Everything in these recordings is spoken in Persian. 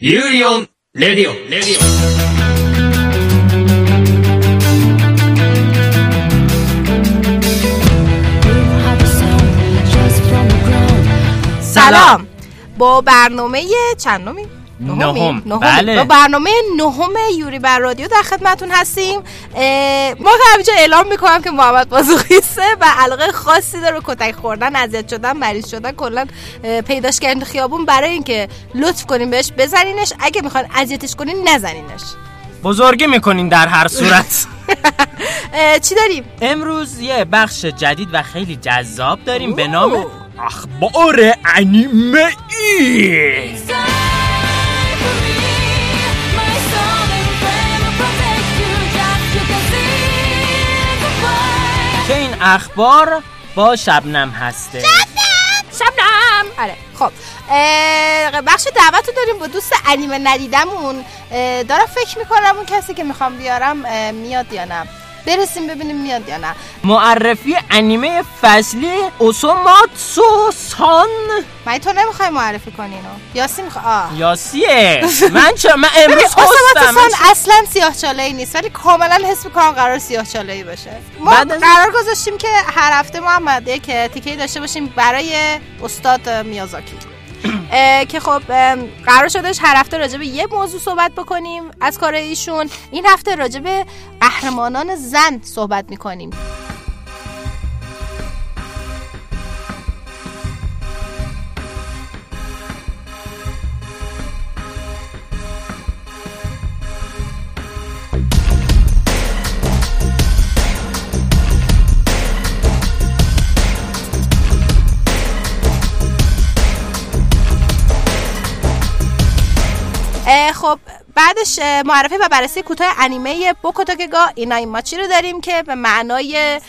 ユーリオンレディオレディオ سلام با برنامه چندمی نهم. بله. با برنامه نهم یوری بر رادیو در خدمتون هستیم. ما همینجا اعلام می‌کنم که محمد بازوخیسته و علاقه خاصی داره کتک خوردن اذیت شدن مریض شدن کلا پیداش کردن خیابون. برای اینکه لطف کنین بهش بزنینش. اگه می‌خوان اذیتش کنین نزنینش. بزرگی می‌کنین در هر صورت. چی داریم؟ امروز یه بخش جدید و خیلی جذاب داریم به نام اخبار انیمه ای. اخبار با شبنم هسته. شبنم! آره خب. بخش دعوت رو داریم با دوست انیمه ندیدمون. دارم فکر می‌کنم اون کسی که می‌خوام بیارم میاد یا نه؟ برسیم ببینیم میاد یا نه. معرفی انیمه فصلی اوسوماتسو سان من تو نمی‌خوای معرفی کنی اینو؟ یاسی می‌خوای آه. یاسیه. من چرا من امروز هستم. اصلا سیاه چاله ای نیست ولی کاملا حس می‌کنم قرار سیاه چاله ای باشه ما قرار گذاشتیم که هر هفته محمد یک تیکه داشته باشیم برای استاد میازاکی. که خب قرار شدش هر هفته راجع به یه موضوع صحبت بکنیم از کار ایشون. این هفته راجع به قهرمانان زن صحبت می‌کنیم. خب بعدش معرفی و بررسی کوتاه انیمه بوکوتاکگا اینای ماچی رو داریم که به معنای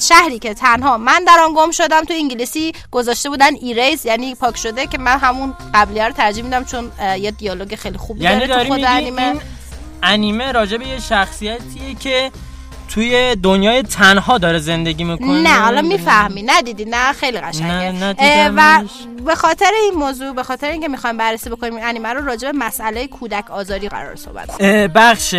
شهری که تنها من در آن گم شدم تو انگلیسی گذاشته بودن ایریز یعنی پاک شده که من همون قبلی رو ترجیح میدم چون یه دیالوگ خیلی خوبی یعنی داره تو خود انیمه. این انیمه راجع به یه شخصیتیه که توی دنیای تنها داره زندگی می‌کنه. نه حالا می‌فهمی. ندیدی نه خیلی قشنگه. نه، و. به خاطر این موضوع به خاطر اینکه می‌خوایم بررسی بکنیم این انیمه رو راجع به مسئله کودک آزاری قرار صحبت کنیم. بخش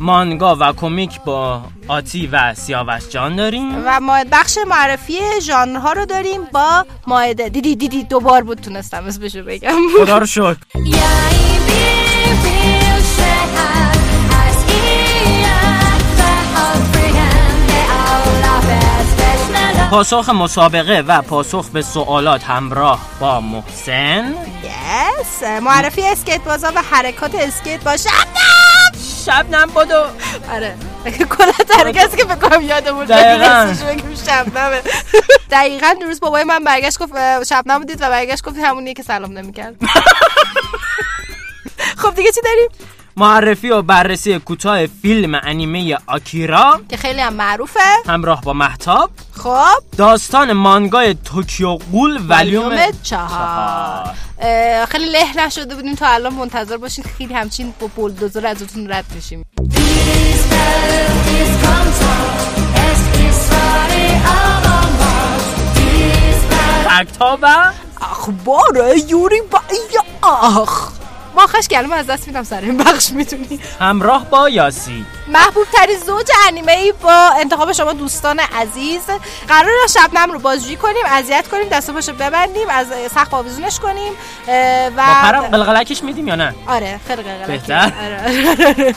مانگا و کمیک با آتی و سیاوش جان داریم. و ما بخش معرفی ژانرها رو داریم با ماهده. دیدی دیدی دوبار بود تونستم اسمشو بگم. خدا رو شکر. پاسخ مسابقه و پاسخ به سوالات همراه با محسن. یس معرفی اسکیت بازا و حرکات اسکیت با شبنم! شبنم بدو. آره. کلا کسی که بکنم یادمون دقیقاً. شبنمه. دقیقا روز بابای من برگشت گفت شبنم دید و برگشت گفت همونیه که سلام نمی‌کرد. خب دیگه چی داریم؟ معرفی و بررسی کوتاه فیلم انیمه آکیرا که خیلی هم معروفه. همراه با محتاب خب. داستان مانگای توکیو قول ولیوم چهار. خیلی له نشده بودیم تا الان منتظر باشین خیلی همچین با بولدوزر از اتون رد میشیم اکتا و اخبار یوری با آخ. ما خش کلمه از دست میدم سر این بخش می‌تونی همراه با یاسی. محبوب ترین زوج انیمه ای با انتخاب شما دوستان عزیز. قرار شبنم رو بازجویی کنیم اذیت کنیم دست پاشو ببندیم از سقف آویزونش کنیم و با پرم قلقلکش میدیم یا نه؟ آره خیلی قلقلکه. بهتر؟ آره،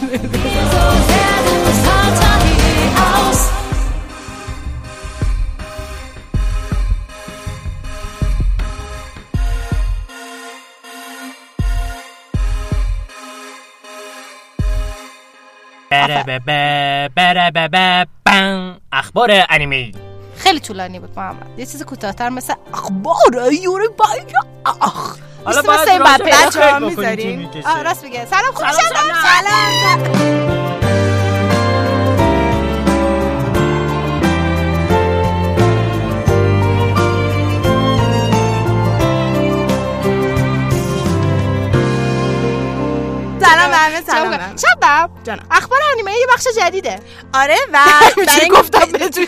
اخبار انیمه خیلی طولانی بود محمد. یه چیز کوتاه‌تر مثل اخبار یوری با آخ. حالا باید. راست میگه. سلام خوب سلام، سلام. سلام به همه سلام شبم. جانم. اخبار انیمه یه بخش جدیده. آره و چی گفتم بدونی؟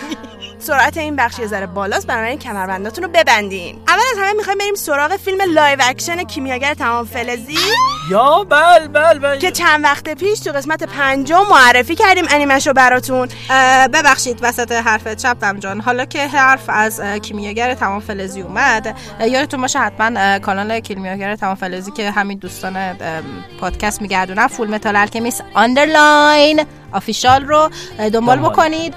سرعت این بخش یه ذره بالاست بنابراین کمربنداتون رو ببندین. اول از همه می‌خوایم بریم سراغ فیلم live action کیمیاگر تمام فلزی. یا blah blah blah که چند وقت پیش تو قسمت پنجم معرفی کردیم انیمشو براتون. ببخشید وسط حرفت شبنم جان. حالا که حرف از کیمیاگر تمام فلزی اومد یادتون باشه حتما کانال کیمیاگر تمام فلزی که همین دوستان پادکست میگردونن Fullmetal Alchemist underline official رو دنبال. بکنید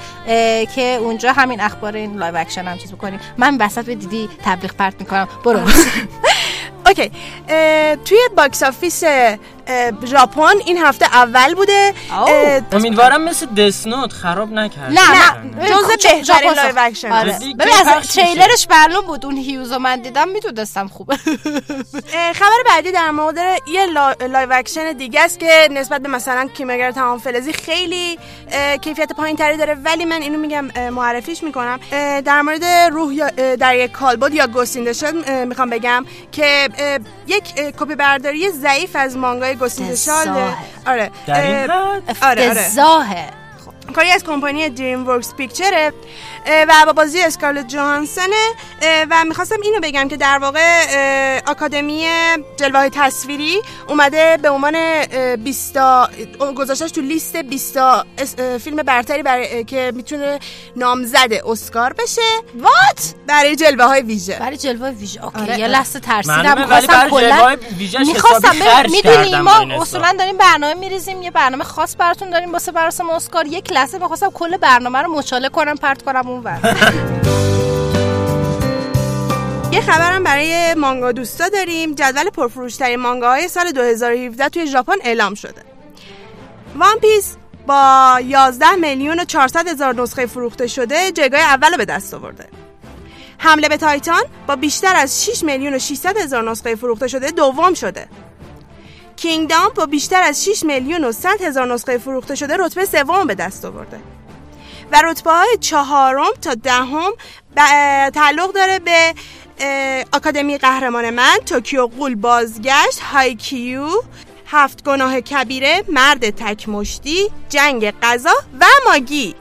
که اونجا همین اخبار این live action هم چیز بکنیم. من وسط به دیدی تبلیغ پرت می‌کنم. برو. okay. توی box office ژاپن این هفته اول بوده. امیدوارم مثل Death Note خراب نکرد. نه نه، جزء بهترین live. action آره. ببین از؟ تریلرش معلوم بود اون Hughes و من دیدم می‌دونستم خوبه. خبر بعدی در مورد یه li... live action دیگه است که نسبت به مثلا کیمیاگر تمام فلزی خیلی کیفیت پایین تری داره. ولی من اینو میگم معرفیش می‌کنم. در مورد روح یا در یک کالبد یا Ghost in the Shell می‌خوام بگم که یک کپی برداری ضعیف از مانگای Ghost in the Shell افتضاحه. آره. در این آره آره. کاری از کمپانی DreamWorks Picture ه و با بازی اسکارلت جوهانسنه اه، و می‌خواستم اینو بگم که در واقع اه، آکادمی جلوه های تصویری اومده به عنوان اه، 20 تا گذاشتش تو لیست 20 تا اس- اه، فیلم برتری برای که می‌تونه نامزد اسکار بشه. what برای جلوه های ویژه. برای جلوه ویژه. okay آره. یه لحظه ترسیدم. می‌خواستم برای کلا می‌خواستم می‌دونی کردم ما. اصولا داریم برنامه میریزیم یه برنامه خاص براتون داریم واسه مراسم اسکار. یک لحظه می‌خواستم کل برنامه رو مچاله کنم پرت کنم اون یه خبرم برای مانگا دوستا داریم. جدول پرفروشترین مانگاهای سال 2017 توی ژاپن اعلام شده. وان پیس با 11 میلیون و 400 هزار نسخه فروخته شده جایگاه اول رو به دست آورده. حمله به تایتان با بیشتر از 6 میلیون و 600 هزار نسخه فروخته شده دوم شده. کینگدام با بیشتر از 6 میلیون و 100 هزار نسخه فروخته شده رتبه سوم به دست آورده. و رتبه های چهارم تا دهم ب- تعلق داره به آکادمی قهرمان من توکیو غول بازگشت هایکیو هفت گناه کبیره مرد تک مشتی جنگ غذا و ماگی.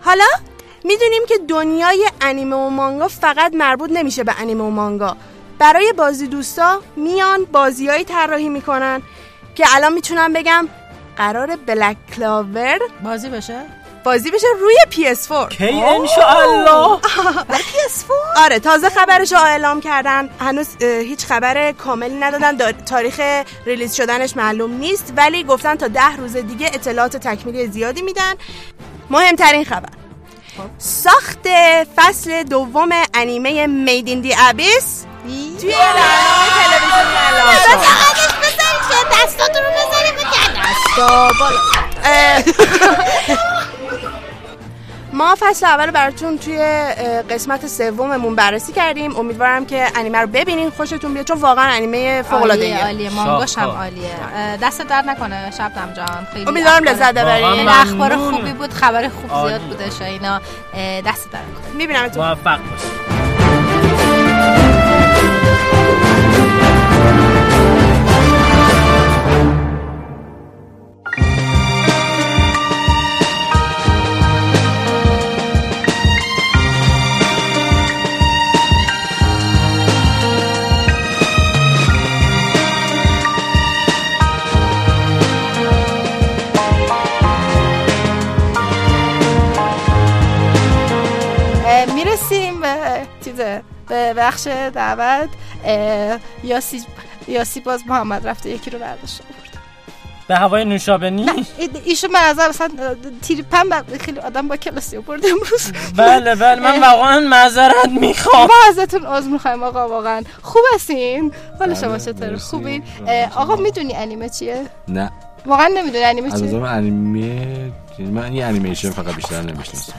حالا می‌دونیم که دنیای انیمه و مانگا فقط مربوط نمیشه به انیمه و مانگا. برای بازی دوستا میان بازیهایی طراحی می‌کنن که الان می‌تونم بگم قرار Black Clover بازی بشه؟ بازی بشه روی PS4 کی انشاءالله. آره تازه خبرش رو اعلام کردن. هنوز هیچ خبر کاملی ندادن. تاریخ release شدنش معلوم نیست ولی گفتن تا ده روز دیگه اطلاعات تکمیلی زیادی میدن. مهمترین خبر. ساخت فصل دوم انیمه Made in the Abyss توی برنامه. دستاتون رو بزنید اه، ما فصل اول رو براتون توی قسمت سوممون بررسی کردیم. امیدوارم که انیمه رو ببینین خوشتون بیاد چون واقعا انیمه فوق العاده عالیه عالیه. مانگاش هم. عالیه. دست درد نکنه شبنم جان. خیلی امیدوارم لذت ببرین. اخبار. خوبی بود خبر خوب. زیاد بودش اینا. دست درد نکنه. میبینمتون. موفق باشید بخش دعوت یاسی یاسی باز محمد رفته یکی رو برداشت. آورد. به هوای نوشابنی ای- ایشون من از تیرپن بر- خیلی آدم با کلاسی آورد امروز. بله بله من واقعا معذرت می‌خوام. ما ازتون عذر می‌خوایم آقا واقعا. خوب هستین؟ حالا شما بله، چطور؟ مرسی. خوبین؟ آقا شما. می‌دونی انیمه چیه؟ نه. واقعا نمی‌دونی انیمه از چیه؟ نظر انیمه من یه انیمیشن فقط بیشتر نمی‌شناسم.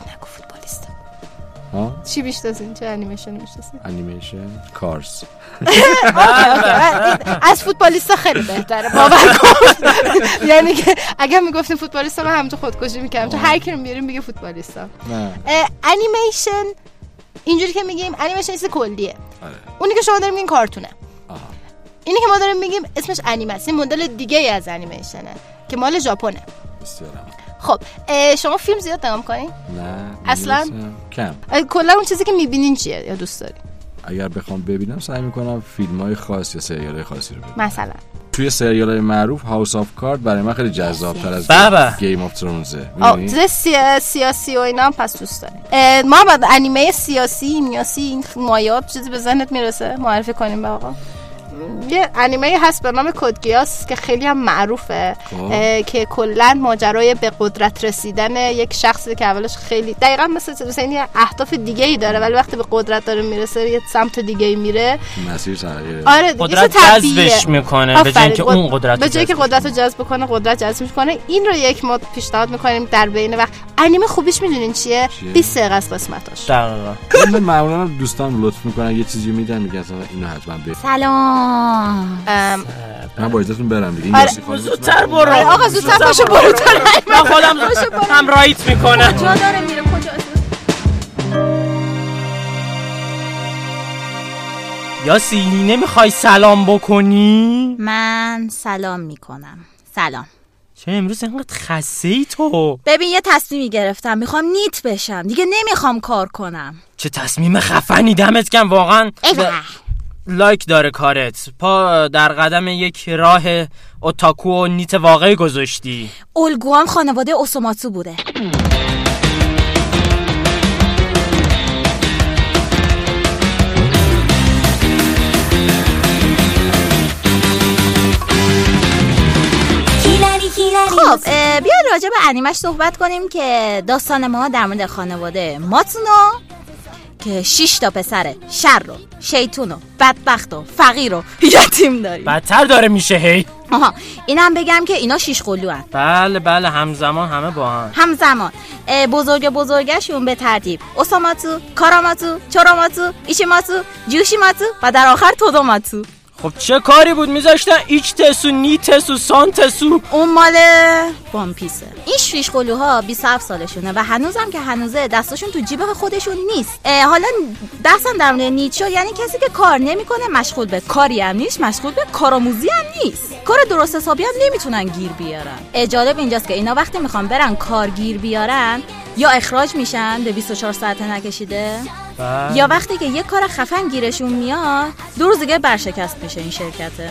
چی می‌شناسین چه انیمیشن می‌شناسین انیمیشن کارز. از فوتبالیستا خیلی بهتره باور کن. یعنی که اگر می‌گفتیم فوتبالیستا من همونجا خودکشی می‌کردم. چون هر کی رو میاریم میگه فوتبالیستا. انیمیشن اینجوری که میگیم انیمیشن چیز کلیه. آره. اونی که شما داریم میگین کارتونه. اینی که ما داریم میگیم اسمش انیمه این مدل دیگه ای از انیمیشنه که مال ژاپنه. خب شما فیلم زیاد نگاه کنین نه اصلاً؟ کم. کلا اون چیزی که می‌بینین چیه یا دوست داری؟ اگر بخوام ببینم سعی می‌کنم فیلم های خاص یا سریال های خاصی رو ببینم. مثلا. توی سریال های معروف House of Card برای من خیلی جذاب تر از بابا. Game of Thrones ه؟ چیز سیا- سیاسی و اینا هم پس دوست داریم ما بعد انیمه سیاسی میاسی این مایات چیزی به ذهنت می‌رسه؟ معرفی کنیم به آقا. یه انیمه هست به نام Code Geass که خیلی هم معروفه خب. که کلا ماجرای به قدرت رسیدن یک شخصی که اولش خیلی دقیقا مثل مثل این یه اهداف دیگه ای داره ولی وقتی به قدرت داره می‌رسه یه سمت دیگه ای میره. مسیر تغییر آره قدرت. جذبش می‌کنه به جای آفرین. که قد- اون قدرت به جایی که جذب قدرت رو جذب کنه قدرت جذب می‌کنه. این رو یک ما پیشنهاد می‌کنیم در بین وقت. انیمه خوبیش می‌دونین چیه؟ چیه؟ 20 دقیقه است قسمتاش دقیقا. من معمولا دوستان لطف می‌کنن یه چیزی میدن میگن اینو حتما ببین سلام. ام، من با اجازهتون برم دیگه. آره. زودتر برو. آقا زودتر باشه برو. تا من خودم همراهیت می‌کنم. جا داره میره؟ کجا؟ یاسی نمی‌خوای سلام بکنی؟ من سلام می‌کنم. سلام. چه امروز اینقدر خسته ای تو؟ ببین یه تصمیمی گرفتم. می‌خوام نیت بشم. دیگه نمی‌خوام کار کنم. چه تصمیم خفنی دمت کم واقعا. ایوه. لایک داره کارت. پا در قدم یک راه اوتاکو و نیت واقعی گذاشتی. الگوام خانواده اوسوماتسو بوده. خب بیا راجع به انیمش صحبت کنیم که داستان ما در مورد خانواده ماتسونو که شش تا پسر شر و شیطون و بدبخت و فقیر و یتیم داریم. بدتر داره میشه هی؟ آها اینم بگم که اینا شیش قلو هن. بله بله همزمان همه با هم همزمان. بزرگ بزرگشون به ترتیب. اوساماتسو، کاراماتسو، چوراماتسو، ایشیماتسو، جوشیماتسو و در آخر تودوماتسو خب چه کاری بود میذاشتن؟ ایچ تسو نی تسو سان تسو؟ اون مال وان پیسه. این شیش قلوها 27 سالشونه و هنوزم که هنوزه دستاشون تو جیب خودشون نیست. حالا دستم در مورد نیچو یعنی کسی که کار نمی‌کنه مشغول به کاری هم نیست مشغول به کارآموزی هم نیست. کار درست حسابی هم نمی‌تونن گیر بیارن. جالب اینجاست که اینا وقتی می‌خوان برن کار گیر بیارن یا اخراج میشن به 24 ساعته نکشیده؟ بله. یا وقتی که یه کار خفن گیرشون میاد دو روز دیگه برشکست میشه این شرکته.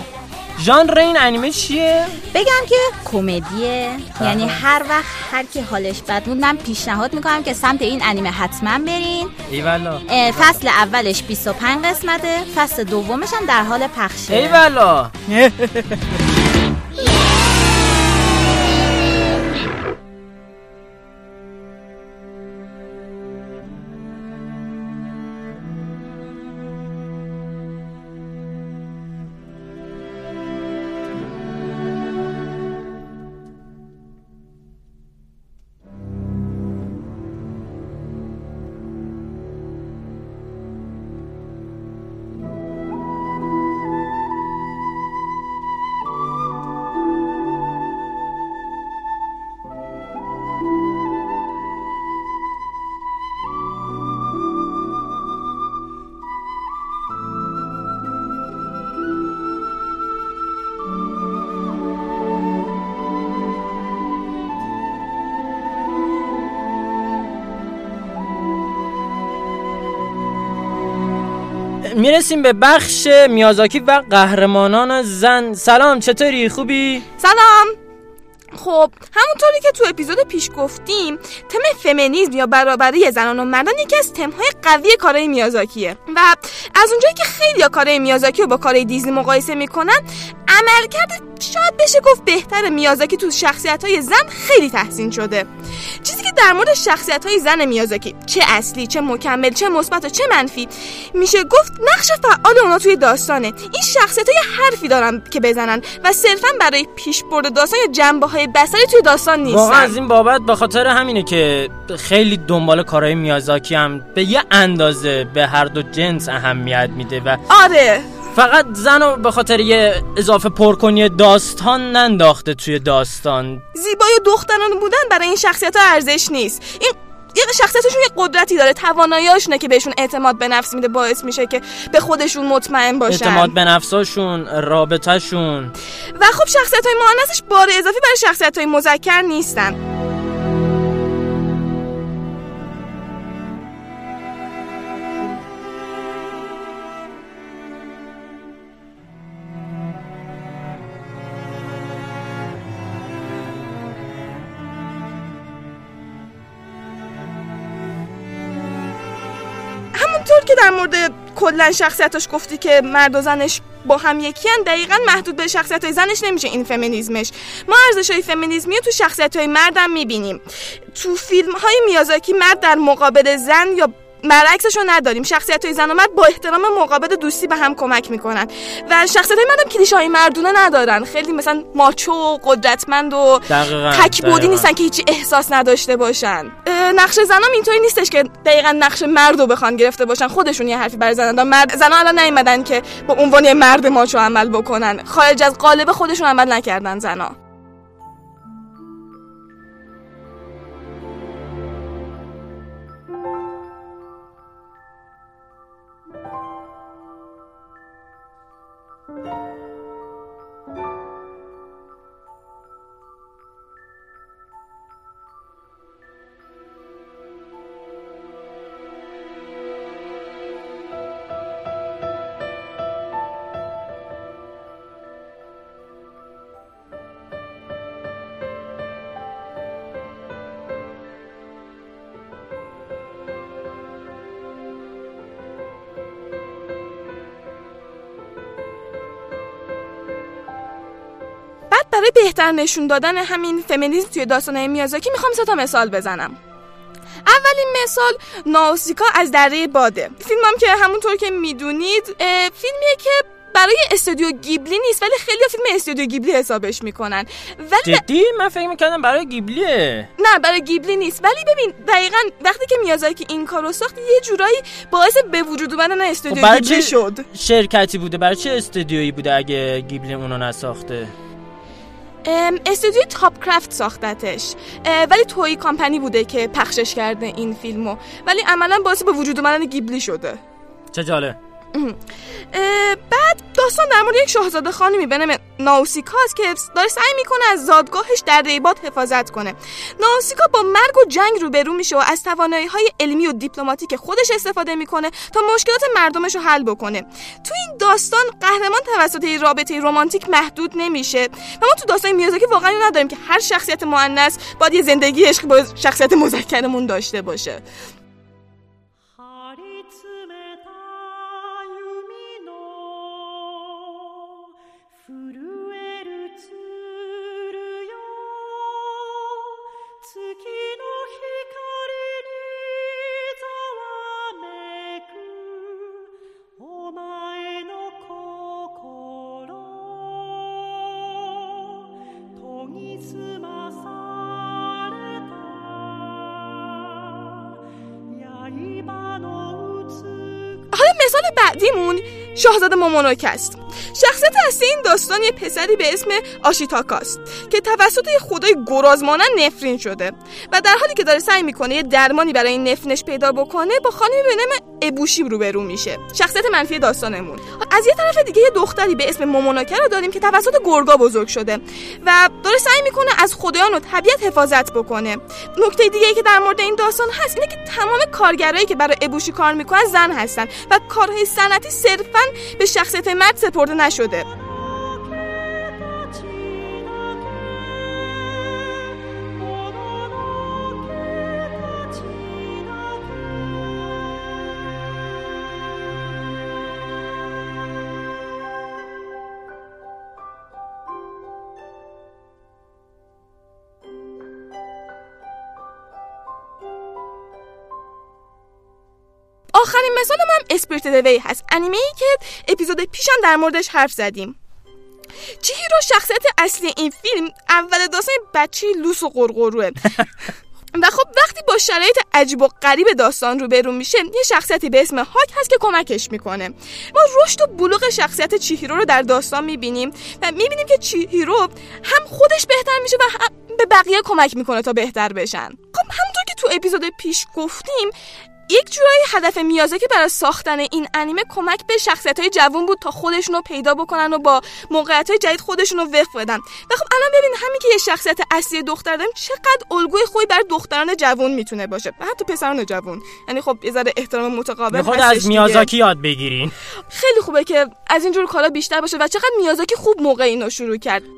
ژانر این انیمه چیه؟ بگم که کمدیه. یعنی هر وقت هر کی حالش بد بود من پیشنهاد می‌کنم که سمت این انیمه حتما برین. ایوالا فصل اولش 25 قسمته فصل دومش هم در حال پخشه. ایوالا می‌رسیم به بخش میازاکی و قهرمانان زن. سلام چطوری؟ خوبی؟ سلام. خب همونطوری که تو اپیزود پیش گفتیم تم فمینیزم یا برابری زنان و مردان یکی از تمهای قوی کارهای میازاکیه. و از اونجایی که خیلی کارهای میازاکی رو با کارهای دیزنی مقایسه می‌کنن عملکرد شاید بشه گفت بهتر میازاکی تو شخصیت های زن خیلی تحسین شده. چیزی که در مورد شخصیت های زن میازاکی چه اصلی چه مکمل چه مثبت و چه منفی میشه گفت نقش فعال اونا توی داستانه. این شخصیت های حرفی دارن که بزنن و صرفا برای پیشبرد داستان یا جنبه های بسری توی داستان واقعا از نیستن این بابت به خاطر همینه که خیلی دنبال کارهای میازاکی هم به یه اندازه به هر دو جنس اهمیت میده و آره. فقط زن رو به خاطر یه اضافه پرکنی داستان ننداخته توی داستان. زیبای دختران بودن برای این شخصیت ها ارزش نیست. این یه شخصیتشون یه قدرتی داره تواناییاشونه که بهشون اعتماد به نفس میده باعث میشه که به خودشون مطمئن باشن. اعتماد به نفساشون رابطهشون. و خب شخصیت های مؤنثش بار اضافی برای شخصیت های مذکر نیستن. مورد کلا شخصیتاش گفتی که مرد و زنش با هم یکی هن دقیقا محدود به شخصیت های زنش نمیشه این فمینیزمش. ما ارزش های فمینیزمی رو تو شخصیت های مردم می‌بینیم. تو فیلم های میازاکی مرد در مقابل زن یا برعکسش رو نداریم. شخصیت های زن و مرد با احترام مقابل دوستی به هم کمک می‌کنن. و شخصیت های مردم کلیشه های مردونه ندارن. خیلی مثلا ماچو و قدرتمند و تکبودی دقیقاً. نیستن که هیچی احساس نداشته باشن. نقش زنام اینطوری نیستش که دقیقا نقش مرد رو بخوان گرفته باشن. خودشون یه حرفی برای زنن مرد زنا الان نیومدن که با عنوان یه مرد ماچو عمل بکنن. خارج از قالب خودشون عمل نکردن زنا برای بهتر نشون دادن همین فمینیسم توی داستانهای میازاکی می‌خوام سه تا مثال بزنم. اولین مثال ناوسیکا از دره باده. فیلم هم که همونطور که می‌دونید فیلمیه که برای استودیو گیبلی نیست ولی خیلی فیلم استودیو گیبلی حسابش می‌کنن. ولی جدی؟ من فکر می‌کردم برای گیبلیه. نه برای گیبلی نیست. ولی ببین دقیقا وقتی که میازاکی این کارو ساخت یه جورایی باعث به وجود اومدن خب استودیو برای گیبلی شد. شرکتی بوده؟ برای چه استودیویی بوده اگه گیبلی اونو نساخته؟ ام، استودیوی تاپ کرافت ساختتش ولی توی کامپنی بوده که پخشش کرده این فیلمو. ولی عملا باعث به وجود اومدن گیبلی شده. چه جالب. اه، بعد داستان در مورد یک شاهزاده خانمی به نام ناوسیکاست که داره سعی می‌کنه از زادگاهش در ریبات حفاظت کنه. ناوسیکا با مرگ و جنگ روبرو میشه و از توانایی های علمی و دیپلماتیک خودش استفاده می‌کنه تا مشکلات مردمش رو حل بکنه. تو این داستان قهرمان توسط رابطه رمانتیک محدود نمیشه. و ما تو داستان میازاکی واقعا نداریم که هر شخصیت مؤنث باید یه زندگی عشقی با شخصیت مذکرمون داشته باشه. شاهزاده مومونوک است شخصیت اصلی این داستان یه پسری به اسم آشیتاکاست که توسط یه خدای گراز مانند نفرین شده و در حالی که داره سعی می‌کنه یه درمانی برای این نفرینش پیدا بکنه با خانمی به نام ابوشی روبرو میشه. شخصیت منفی داستانمون. از یه طرف دیگه یه دختری به اسم موموناکه رو داریم که توسط گرگا بزرگ شده و داره سعی می‌کنه از خدایان و طبیعت حفاظت بکنه. نکته دیگه ای که در مورد این داستان هست اینه که تمام کارگرایی که برای ابوشی کار می‌کنن زن هستن و کارهای صنعتی صرفا به شخصیت مرد سپرده نشده. آخرین مثالم هم Spirited Away هست. انیمه ای که اپیزود پیشم در موردش حرف زدیم. چیهیرو شخصیت اصلی این فیلم اول داستان بچه لوس و قرقروه و خب وقتی با شرایط عجیب و غریب داستان روبرو میشه یه شخصیتی به اسم هاکو هست که کمکش می‌کنه. ما رشد و بلوغ شخصیت چیهیرو رو در داستان می‌بینیم و می‌بینیم که چیهیرو هم خودش بهتر میشه و هم به بقیه کمک می‌کنه تا بهتر بشن. خب همونطور که تو اپیزود پیش گفتیم یک جورایی هدف میازاکی برای ساختن این انیمه کمک به شخصیت های جوان بود تا خودشون رو پیدا بکنن و با موقعیت های جدید خودشون رو وقف بدن. و خب الان ببین همین که یه شخصیت اصلی دختر داریم چقدر الگوی خوبی برای دختران جوان می‌تونه باشه و حتی پسران جوان. یعنی خب یه ذره احترام متقابل هستش از. میازاکی یاد بگیرین. خیلی خوبه که از اینجور کارا بیشتر باشه و چقدر میازاکی خوب موقع اینو شروع کرد.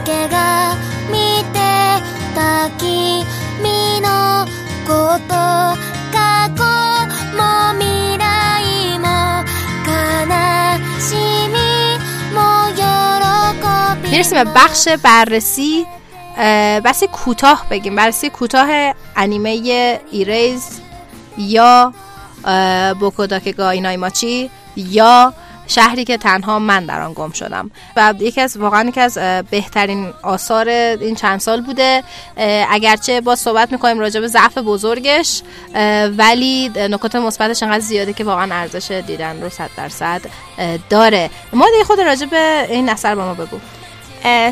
けが見てた君のこと過去も未来も悲しみも喜び میرسیم به بخش بررسی اه، بحث کوتاه بگیم بررسی کوتاه انیمه ایریز یا اه، بوکوداک گاینای ماچی یا شهری که تنها من در آن گم شدم. و یکی از واقعا یکی از بهترین آثار این چند سال بوده. اگرچه با صحبت می‌کنیم راجع به ضعف بزرگش ولی نکات مثبتش انقدر زیاده که واقعا ارزش دیدن رو صد درصد اه، داره. ما دیگه خود راجع به این اثر با ما بگو.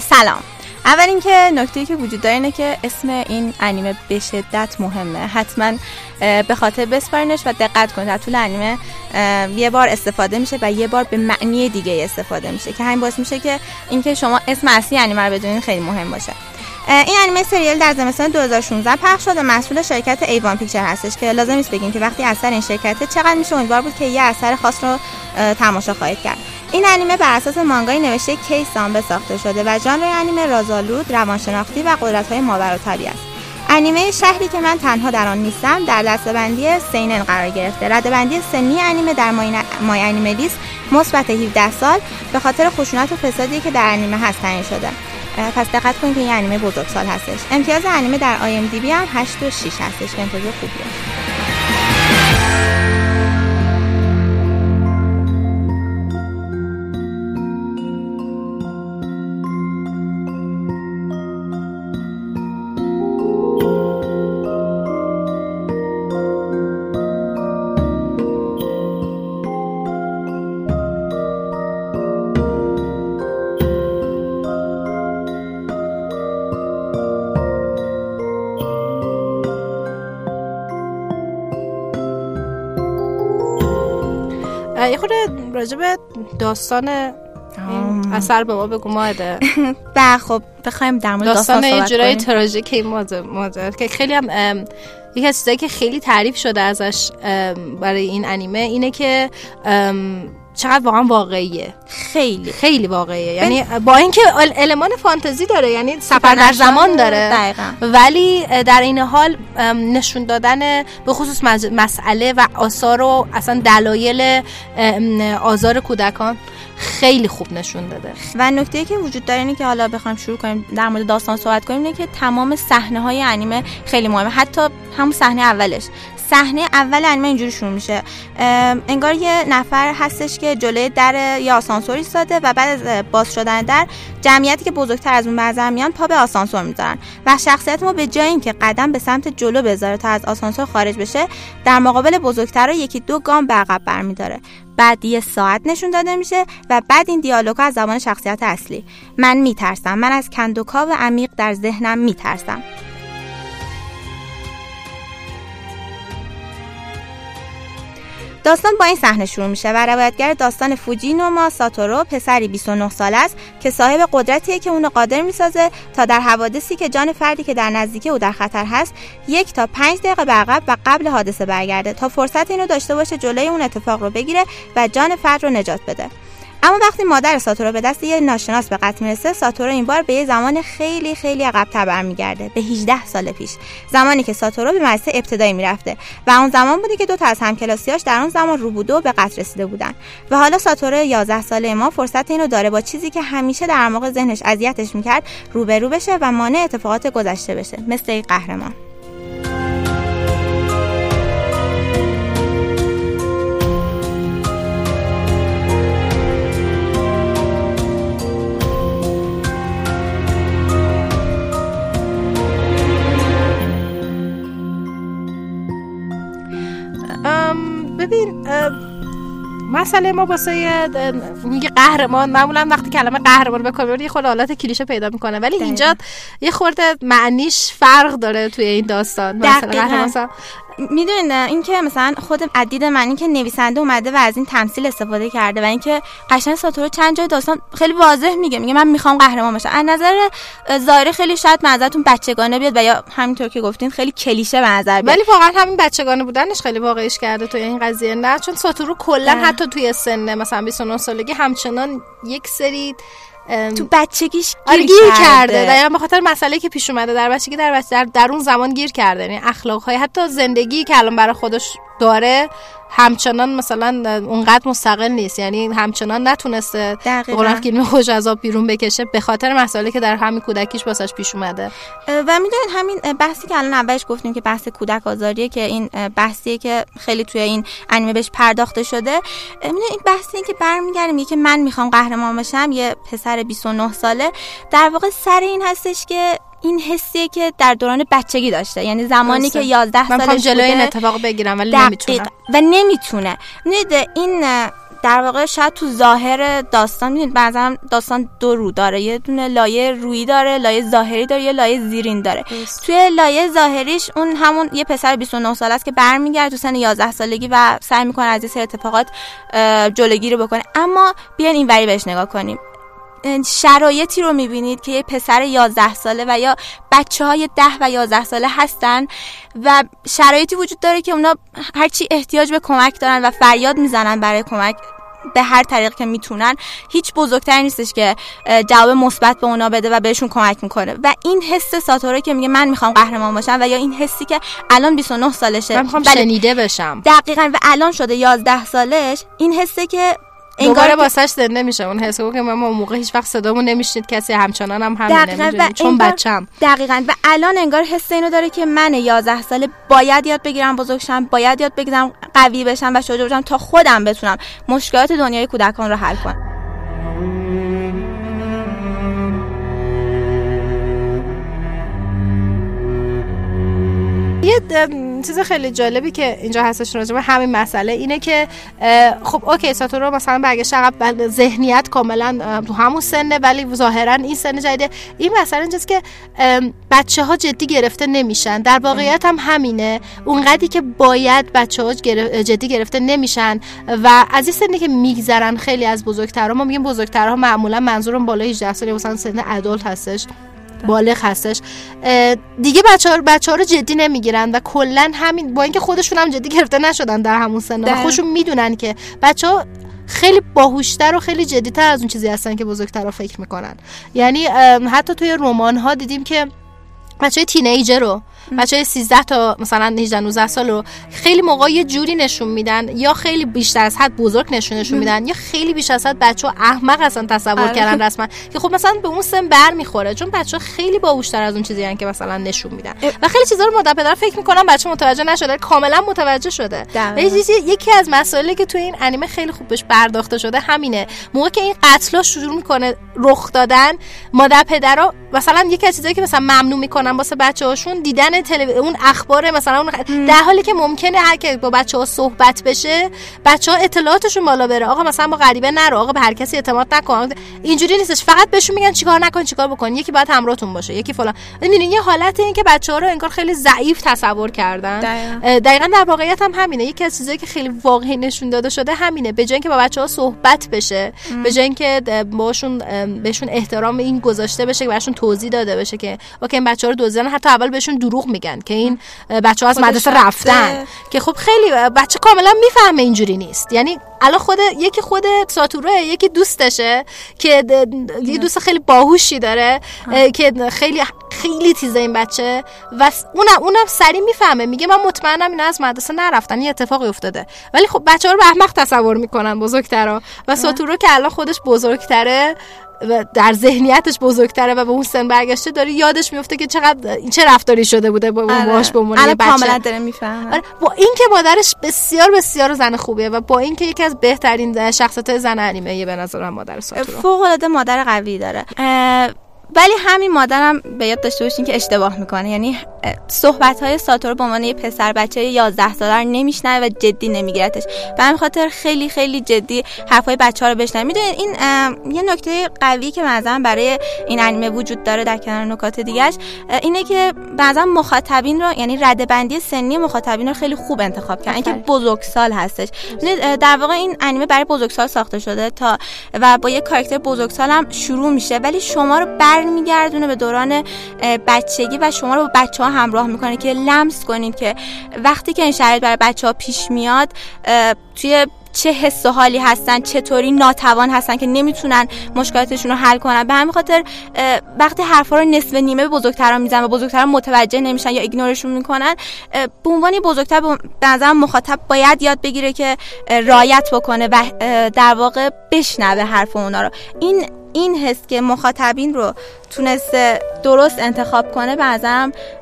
سلام. اول اینکه نکته که وجود داره اینه که اسم این انیمه به شدت مهمه. حتما به خاطر بسپارینش و دقت کنید در طول انیمه یه بار استفاده میشه و یه بار به معنی دیگه استفاده میشه که همین باعث میشه که اینکه شما اسم اصلی انیمه رو بدونید خیلی مهم باشه. این انیمه سریال در زمستان 2016 پخش شد و مسئول شرکت ایوان پیکچر هستش که لازم نیست بگیم که وقتی اثر این شرکته چقدر میشه امیدوار بود که یه اثر خاص رو تماشا خواهید کرد. این انیمه بر اساس مانگای نوشته کیس سامبه ساخته شده و ژانر انیمه رازآلود روانشناختی و قدرت‌های ماورالطبیعی است. انیمه شهری که من تنها در آن نیستم در دسته‌بندی سینن قرار گرفته. رده‌بندی سنی انیمه در مای, مای انیمه لیست مثبت 17 سال به خاطر خشونت و فسادی که در انیمه هست تعیین شده. پس دقت کنید که این انیمه بزرگسال هستش. امتیاز انیمه در آی ام دی بی هم 8 و 6 هستش. که امتیاز خوبیه. به داستان این اثر به ما بگو ماده. و خب بخوایم در مورد داستان داستان یه کنیم. تراژیک این ماده ماده. که خیلی هم یکی از چیزایی که خیلی تعریف شده ازش برای این انیمه اینه که چقدر واقعا واقعیه. خیلی. خیلی واقعیه. یعنی با اینکه ال- المان فانتزی داره یعنی سفر در زمان داره. دقیقا. ولی در این حال نشون دادن به خصوص مسئله و آثار و اصلا دلایل آزار کودکان. خیلی خوب نشون داده. و نکته که وجود داره اینه که حالا بخوایم شروع کنیم در مورد داستان صحبت کنیم اینه که تمام صحنه های انیمه خیلی مهمه. حتی همون صحنه اولش. صحنه اول انیمه اینجوری شروع میشه. انگار یه نفر هستش که جلوی در یه آسانسور ایستاده و بعد از باز شدن در جمعیتی که بزرگتر از اون به نظر میان پا به آسانسور می‌ذارن. و شخصیت ما به جای اینکه قدم به سمت جلو بذاره تا از آسانسور خارج بشه در مقابل بزرگتر یکی دو گام به عقب برمیداره. بعد یه ساعت نشون داده میشه و بعد این دیالوگا از زبان شخصیت اصلی. من میترسم. من از کندوکاو عمیق در ذهنم میترسم. داستان با این صحنه شروع میشه. و روایتگر داستان فوجینوما ساتورو پسری 29 ساله است که صاحب قدرتیه که اونو قادر می‌سازه تا در حوادثی که جان فردی که در نزدیکی او در خطر هست یک تا پنج دقیقه به عقب و قبل حادثه برگرده تا فرصت اینو داشته باشه جلوی اون اتفاق رو بگیره و جان فرد رو نجات بده. اما وقتی مادر ساتورو به دست یه ناشناس به قتل می‌رسه ساتورو این بار به یه زمان خیلی خیلی عقب‌تر برمیگرده. به 18 سال پیش. زمانی که ساتورو به مدرسه ابتدایی می‌رفته. و اون زمان بوده که دو تا از همکلاسیاش در اون زمان روبودو به قتل رسیده بودن. و حالا ساتورو 11 ساله ما فرصت اینو داره با چیزی که همیشه در موقع ذهنش اذیتش می‌کرد روبرو بشه و مانع اتفاقات گذشته بشه. مثل قهرمان. مسئله ما واسه میگه قهرمان معمولا وقتی کلمه قهرمان به کار یه خورده حالت کلیشه پیدا می‌کنه. ولی اینجا یه خورده معنیش فرق داره توی این داستان. مثلا. قهرمان مثلا می‌دونین اینکه مثلا خود عدید من اینکه نویسنده اومده و از این تمثیل استفاده کرده و اینکه قشنگ ساتورو چند جای داستان خیلی واضح میگه. میگه من می‌خوام قهرمان باشم. از نظر ظاهری خیلی شاید نظرتون بچگانه بیاد و یا همینطور که گفتین خیلی کلیشه به نظر بیاد. ولی واقعا همین بچگانه بودنش خیلی واقعیش کرده توی این قضیه. نه چون ساتورو کلا. حتی توی سن مثلا 29 سالگی همچنان یک سری تو بچگیش آره گیر, گیر کرده. کرده. دقیقا به خاطر مسئله که پیش اومده در بچگی در, در, در اون زمان گیر کرده. یعنی اخلاق های حتی زندگی که الان برای خودش داره همچنان مثلا اونقدر مستقل نیست. یعنی همچنان نتونسته دقیقاً. قرآن فیلم خوش از آب بیرون بکشه به خاطر مسئله که در همین کودکیش واسش پیش اومده. و می‌دونید همین بحثی که الان اولش گفتیم که بحث کودک آزاریه که این بحثیه که خیلی توی این انیمه بهش پرداخته شده. می‌دونید این بحثیه که برمیگردیم که من می‌خوام قهرمان بشم یه پسر 29 ساله. در واقع سر این هستش که این حسیه که در دوران بچگی داشته. یعنی زمانی درسته. که 11 من می‌خوام سالش جلوی این بوده اتفاق بگیرم ولی دقیق. نمی‌تونم. و نمی‌تونه. می‌دونید این در واقع شاید تو ظاهر داستان می‌دونید بعضا داستان دو رو داره. یه دونه لایه رویی داره لایه ظاهری داره یه لایه زیرین داره. توی لایه ظاهریش اون همون یه پسر 29 ساله است که برمیگرده تو سن 11 سالگی و سعی می‌کنه از این سری اتفاقات جلوگیری بکنه. اما بیاین این وری بهش نگاه کنیم. شرایطی رو می‌بینید که یه پسر 11 ساله و یا بچه های 10 و 11 ساله هستن و شرایطی وجود داره که اونا هرچی احتیاج به کمک دارن و فریاد می‌زنن برای کمک به هر طریق که می‌تونن هیچ بزرگتری نیستش که جواب مثبت به اونا بده و بهشون کمک می‌کنه. و این حس ساتوره که میگه من می‌خوام قهرمان باشم و یا این حسی که الان 29 سالشه. من می‌خوام ولی شنیده بشم. دقیقا و الان شده 11 سالش این حسه که انگار که- واسش زنده میشه. اون حسو که اون موقع هیچ وقت صدامون نمیشنید. کسی همچنان هم همینه. چون انگار- بچم دقیقا. و الان انگار حس اینو داره که من 11 ساله باید یاد بگیرم بزرگ شم باید یاد بگیرم قوی بشم و شجاع بشم تا خودم بتونم مشکلات دنیای کودکان رو حل کنم. چیز خیلی جالبی که اینجا هستش راجع به همین مسئله اینه که خب اوکی ساتورو مثلا برگشت عقب ذهنیت کاملا تو همون سنه ولی ظاهرا این سن جدیده. این مسئله اینجاست که بچه ها جدی گرفته نمیشن. در واقعیت هم همینه. اونقدری که باید بچه ها جدی گرفته نمیشن و از این سنی که میگذرن خیلی از بزرگترها ما میگیم بزرگترها معمولا منظورم بالای 18 سال مثلا سن ادالت هستش. بالغ هستش دیگه بچه ها, بچه ها رو جدی نمی‌گیرن و کلا همین با اینکه خودشون هم جدی گرفته نشدن در همون سن و. خودشون می‌دونن که بچه ها خیلی باهوشتر و خیلی جدیتر از اون چیزی هستن که بزرگترها فکر می‌کنن. یعنی حتی توی رمان ها دیدیم که بچه تینیجر رو بچه های 13 تا مثلا 18 19 سال رو خیلی موقع یه جوری نشون میدن یا خیلی بیشتر از حد بزرگ نشون نشون میدن یا خیلی بیشتر از حد بچه احمق اصلا تصور آره. کردن رسما. که خب مثلا به اون سن بر می‌خوره چون بچه خیلی باهوشتر از اون چیزی هن که مثلا نشون میدن. و خیلی چیزا رو مادر پدر فکر می‌کنن بچه متوجه نشده کاملا متوجه شده. یکی از مسائلی که توی این انیمه خیلی خوب بهش پرداخته شده همینه. موقع که این قتلا شروع می‌کنه رخ دادن مادر پدرها مثلا یکی از چیزایی که مثلا ممنوع می‌کنن واسه بچه هاشون دیدن تلو... اون اخبار مثلا اون در حالی که ممکنه هر کی با بچه ها صحبت بشه بچه ها اطلاعاتشون بالا بره. آقا مثلا با غریبه نرو آقا به هر کسی اعتماد نکن. اینجوری نیستش. فقط بهشون میگن چیکار نکن چیکار بکن. یکی باید همراهتون باشه یکی فلان. می‌دونین یه حالت این که بچه ها رو انگار خیلی ضعیف تصور کردن. دقیقاً. دقیقا در واقعیت هم همینه. یکی از چیزایی که خیلی واقعی نشون داده شده همینه. به جای اینکه با بچه ها صحبت بشه به جای اینکه باشون بهشون احترام این گذاشته بشه که بهشون توضیح داده بشه که اوکی این بچه ها رو دزدیدن حتی اول بهشون دروغ میگن که این بچه ها از مدرسه. رفتن. که خب خیلی بچه کاملا می‌فهمه اینجوری نیست. یعنی الان خود یکی خود ساتوره یکی دوستشه که یه دوست خیلی باهوشی داره که خیلی خیلی تیزه این بچه. و اونم اونم سری می‌فهمه میگه من مطمئنم اینا از مدرسه نرفتن یه اتفاقی افتاده. ولی خب بچه ها رو به احمق تصور می‌کنن بزرگترا. و ساتورو که الان خودش بزرگتره در ذهنیتش بزرگتره و به اون سن برگشته داره یادش میفته که چقدر این چه رفتاری شده بوده با آره. باش به عنوان بچه. کاملا داره می‌فهمه. آره با اینکه مادرش بسیار بسیار زن خوبیه و با اینکه یکی از بهترین شخصیت زن انیمه به نظرم مادر ساتورو. فوق العاده مادر قوی داره. ولی همین مادرم به یاد داشته باشین که اشتباه می‌کنه. یعنی صحبت های ساتورو به عنوان یه پسر بچه 11 ساله رو نمیشنوه و جدی نمیگیرتش. به همین خاطر خیلی خیلی جدی حرفای بچه ها رو بشنوه. می‌دونید این یه نکته قوی که مثلا برای این انیمه وجود داره در کنار نکات دیگهش اینه که بعضا مخاطبین رو یعنی رده بندی سنی مخاطبین رو خیلی خوب انتخاب کردن. اینکه بزرگسال هستش. در واقع این انیمه برای بزرگسال ساخته شده تا و با یه کاراکتر بزرگسال هم شروع میشه. ولی شما رو برمیگردونه به دوران بچگی و شما رو با بچه ها همراه می‌کنه که لمس کنید که وقتی که این شرایط برای بچه ها پیش میاد توی چه حس و حالی هستن چطوری ناتوان هستن که نمی‌تونن مشکلاتشون رو حل کنن. به همین خاطر وقتی حرفا رو نصف نیمه به بزرگتران می‌زنن و بزرگتران متوجه نمیشن یا ایگنورشون می‌کنن به عنوان بزرگتر به نظرم مخاطب باید یاد بگیره که اه، رعایت بکنه و در واقع بشنوه حرف اونا رو. این این حس که مخاطبین رو تونسته درست انتخاب کنه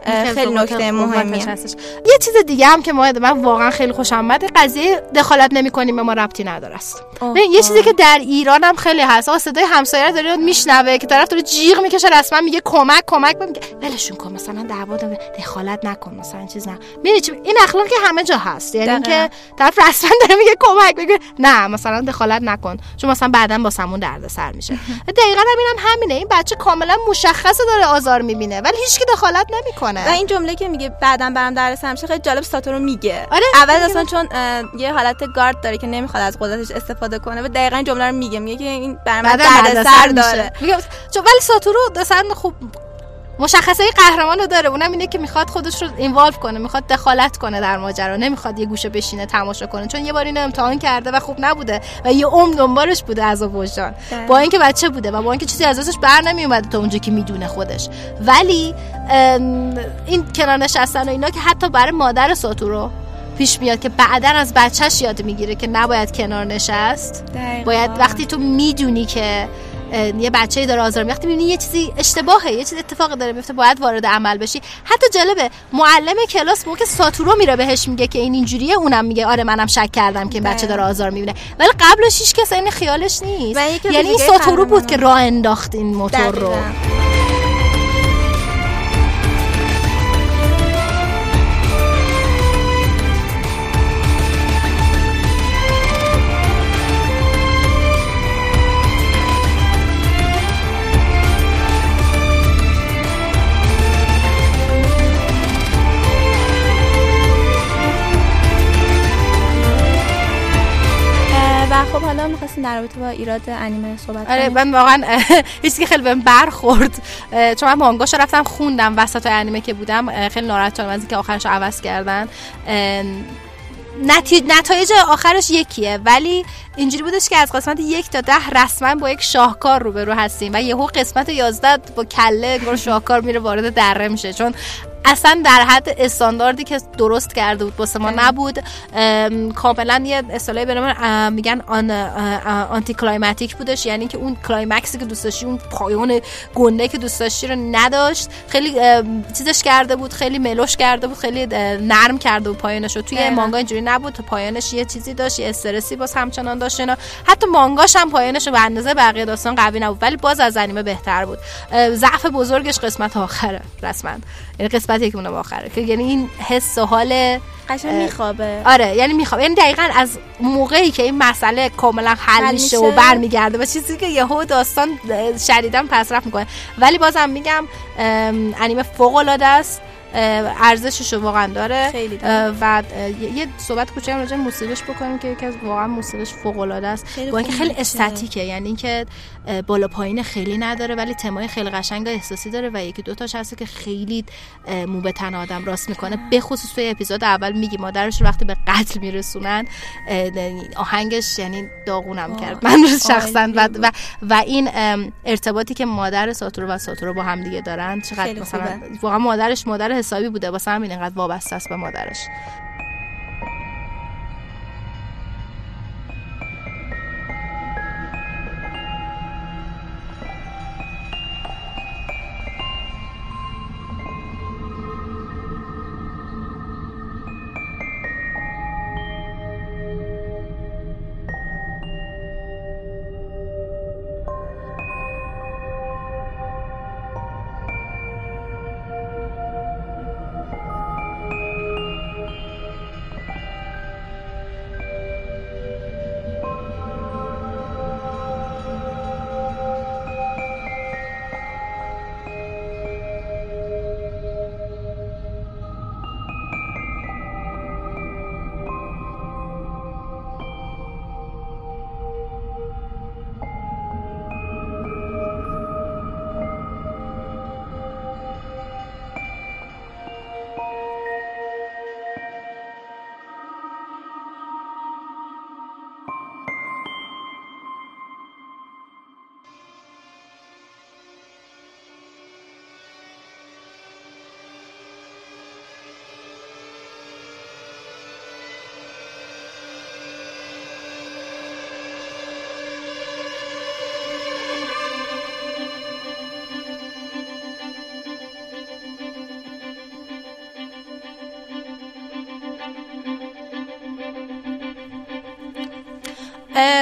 اه، خیلی نکته مهمیه. هستش. یه چیز دیگه هم که ما من واقعا خیلی خوشم اومد قضیه دخالت نمی‌کنیم به ما ربطی نداره است. یه چیزی که در ایران هم خیلی هست. صدای همسایه رو داره میشنوه که طرف داره جیغ می‌کشه رسما میگه کمک کمک میگه. ولشون کن مثلا دعوا دخالت نکن مثلا چیز نه. می‌دونی این اخلاق که همه جا هست. یعنی. که طرف رسما داره میگه کمک میگه نه مثلا دخالت نکن. چون مثلا بعدا با سمون دردسر میشه. دقیقاً هم اینم همینه. این بچه کاملا مشخصه داره آزار می‌بینه ولی هیچکی دخالت نمی‌کنه. و این جمله که میگه بعدم برام درس میشه خیلی جالب ساتورو میگه. آره، اول میگه. اصلا چون یه حالت گارد داره که نمی‌خواد از قدرتش استفاده کنه و دقیقا این جمله رو میگه. میگه که این بعدا دردسر دردسر داره. میگم چون ولی ساتورو مثلا خوب مشخصه قهرمان رو داره. اونم اینه که می‌خواد خودش رو اینوالو کنه می‌خواد دخالت کنه در ماجرا. نمی‌خواد یه گوشه بشینه تماشا کنه. چون یه بار اینو امتحان کرده و خوب نبوده و یه عمر دنبالش بوده از وجدان دقیقاً. با اینکه بچه بوده و با اینکه چیزی از ازش بر نمیومده تا اونجا که می‌دونه خودش. ولی این کنار نشستن و اینا که حتی برای مادر ساتورو پیش میاد که بعدا از بچهش یاد می‌گیره که نباید کنار نشست. دقیقاً. باید وقتی تو می‌دونی که یه بچه داره آزار می‌بینه، وقتی می‌بینی یه چیزی اشتباهه یه چیز اتفاقی داره میفته باید وارد عمل بشی. حتی جالبه معلم کلاس موقع ساتورو میره بهش میگه که این اینجوریه اونم میگه آره منم شک کردم که این بچه داره آزار می‌بینه. ولی قبلش هیچ کس این خیالش نیست. یعنی این ساتورو بود. که راه انداخت این موتور رو. خب حالا می‌خواستیم در رابطه با ایراد انیمه صحبت آره من واقعا چیزی که خیلی بهم برخورد. چون من مانگاشو رفتم خوندم وسط انیمه که بودم. خیلی ناراحت شدم از اینکه آخرش عوض کردن. اه، نتی... نتایج آخرش یکیه ولی اینجوری بودش که از قسمت یک تا ده رسما با یک شاهکار روبرو هستیم و یهو قسمت یازده با کله انگار شاهکار میره وارد دره میشه. چون اصلا در حد استانداردی که درست کرده بود واسه ما نبود. ام، کاملا یه اصطلاحی به نام ام، میگن un anticlimactic بودش. یعنی که اون climax ی که دوست داشتی اون پایان گنده که دوست داشتی رو نداشت. خیلی چیزش کرده بود خیلی mellow ش کرده بود خیلی نرم کرده بود پایانش رو. توی. مانگا اینجوری نبود. تو پایانش یه چیزی داشت یه استرسی باز همچنان داشت اینا. حتی مانگاش هم پایانش رو به اندازه بقیه داستان قوی نبود ولی باز از انیمه بهتر بود. ضعف بزرگش قسمت آخره رسما. یعنی قسمتی که اونم آخره که یعنی این حس و حال قشنگ میخوابه. آره یعنی می‌خوام یعنی دقیقا از موقعی که این مسئله کاملا حل میشه و. برمیگرده و چیزی که یهو داستان اه، شدیدا پسرفت می‌کنه. ولی بازم میگم انیمه فوق العاده است ارزشش رو واقعا داره. خیلی داره. و یه صحبت کوچیک هم راجع به موسیقیش بکنیم که یکی از واقعا موسیقیش فوق العاده است. خیلی با اینکه خوب خیلی. استاتیکه. یعنی اینکه بالا پایین خیلی نداره ولی تمای خیلی قشنگ و احساسی داره و یکی دو تاش هست که خیلی مو به تن آدم راست می‌کنه. به خصوص توی اپیزود اول میگی مادرش وقتی به قتل میرسونن اه، آهنگش یعنی داغونم کرد. من شخصا و, و, و این ارتباطی که مادر ساتورو و ساتورو با هم دیگه دارن چقدر مثلا. واقعا مادرش مادر حسابی بوده واسه همین اینقدر وابسته است به مادرش.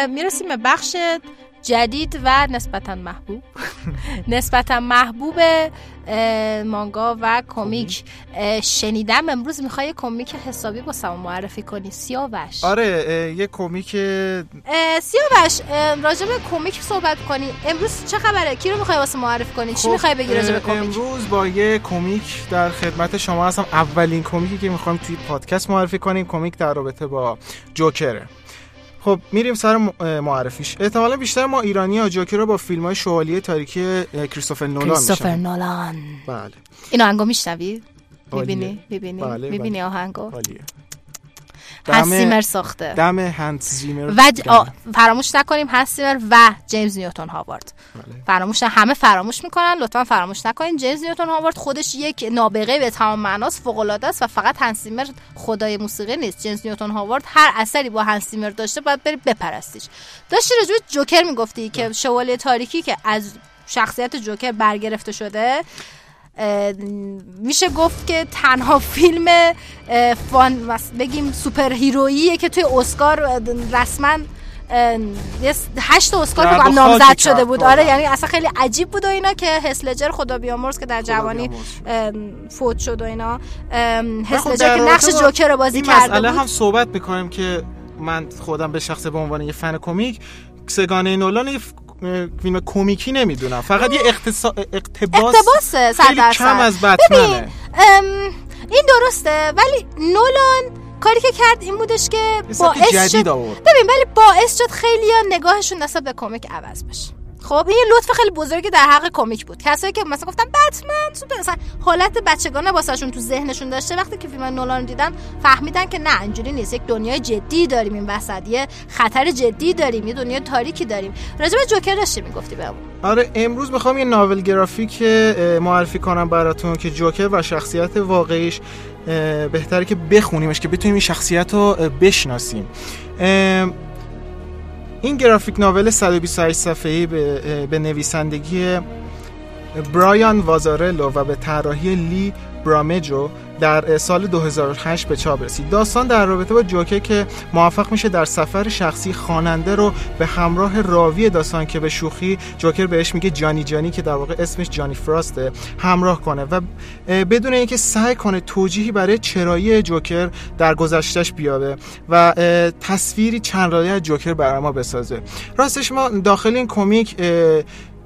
می‌رسیم به بخش جدید و نسبتا محبوب. نسبتا محبوب مانگا و کمیک. شنیدم امروز می‌خوای کمیک حسابی با سما معرفی کنی. سیاوش. آره یه کمیک سیاوش به کمیک صحبت کنی. امروز چه خبره؟ کی رو می‌خوای واسه معرفی کنی؟ چی خب، می‌خوای بگی راجع به اه، کمیک؟ امروز با یه کمیک در خدمت شما هستم. اولین کمیکی که می‌خوایم توی پادکست معرفی کنیم کمیک در رابطه با جوکره. خب میریم سر معرفیش. احتمالا بیشتر ما ایرانی ها جوکر رو با فیلم های شوالیه تاریکی کریستوفر نولان کریستوفر نولان. بله. این آهنگو میشنوی. می‌بینی؟ می‌بینی؟ بله، می‌بینی بله. آهنگو؟ عالیه. هنس دم- زیمر ساخته. دم هنس زیمر و ج... فراموش نکنیم هنس زیمر و جیمز نیوتن هاوارد. بله. فراموش نه- همه فراموش می‌کنن لطفا فراموش نکنین. جیمز نیوتن هاوارد خودش یک نابغه به تمام معناست فوق العاده است و فقط هنس زیمر خدای موسیقی نیست. جیمز نیوتن هاوارد هر اثری با هنس زیمر داشته باید بری بپرستیش. داشتی راجع به جوکر می‌گفتی که شوالیه تاریکی که از شخصیت جوکر برگرفته شده میشه گفت که تنها فیلم فان بگیم سوپر هیروییه که توی اسکار رسما هشت اسکار خاکی نامزد کرد شده بود. آره یعنی اصلا خیلی عجیب بود و اینا که هسلجر خدا بیامرز که در جوانی فوت شد و اینا. خب هسلجر که نقش جوکر رو بازی مسئله بود. هم صحبت می‌کنیم که من خودم به شخص به عنوان یه فن کمیک سگانه نولان فیلم کمیکی نمی‌دونم فقط یه. اقتباس اقتباسه صد خیلی. کم از ببین بتمنه ام، این درسته ولی نولان کاری که کرد این بودش که باعث شد ببین ولی باعث شد خیلی نگاهشون نسبت به کمیک عوض بشه خب این لطف خیلی بزرگی در حق کمیک بود. کسایی که مثلا گفتن بتمن سوپر مثلا حالت بچگانه واسهشون تو ذهنشون داشته وقتی که فیلم نولان رو دیدن فهمیدن که نه اینجوری نیست. یک دنیای جدی داریم این وسط یه خطر جدی داریم یه دنیای تاریکی داریم. راجع به جوکر داشتی می‌گفتی بهمون. آره امروز می‌خوام یه ناول گرافیک معرفی کنم براتون که جوکر و شخصیت واقعیش بهتره که بخونیمش که بتونیم این شخصیت رو بشناسیم. این گرافیک ناول 128 صفحه‌ای به, نویسندگی برایان وازارلو و به طراحی لی برامجو در سال 2008 به چاپ رسید. داستان در رابطه با جوکر که موفق میشه در سفر شخصی خواننده رو به همراه راوی داستان که به شوخی جوکر بهش میگه جانی جانی که در واقع اسمش جانی فراسته همراه کنه و بدون اینکه سعی کنه توجیهی برای چرایی جوکر در گذشتش بیاره و تصویری چند رایه از جوکر برای ما بسازه. راستش ما داخل این کمیک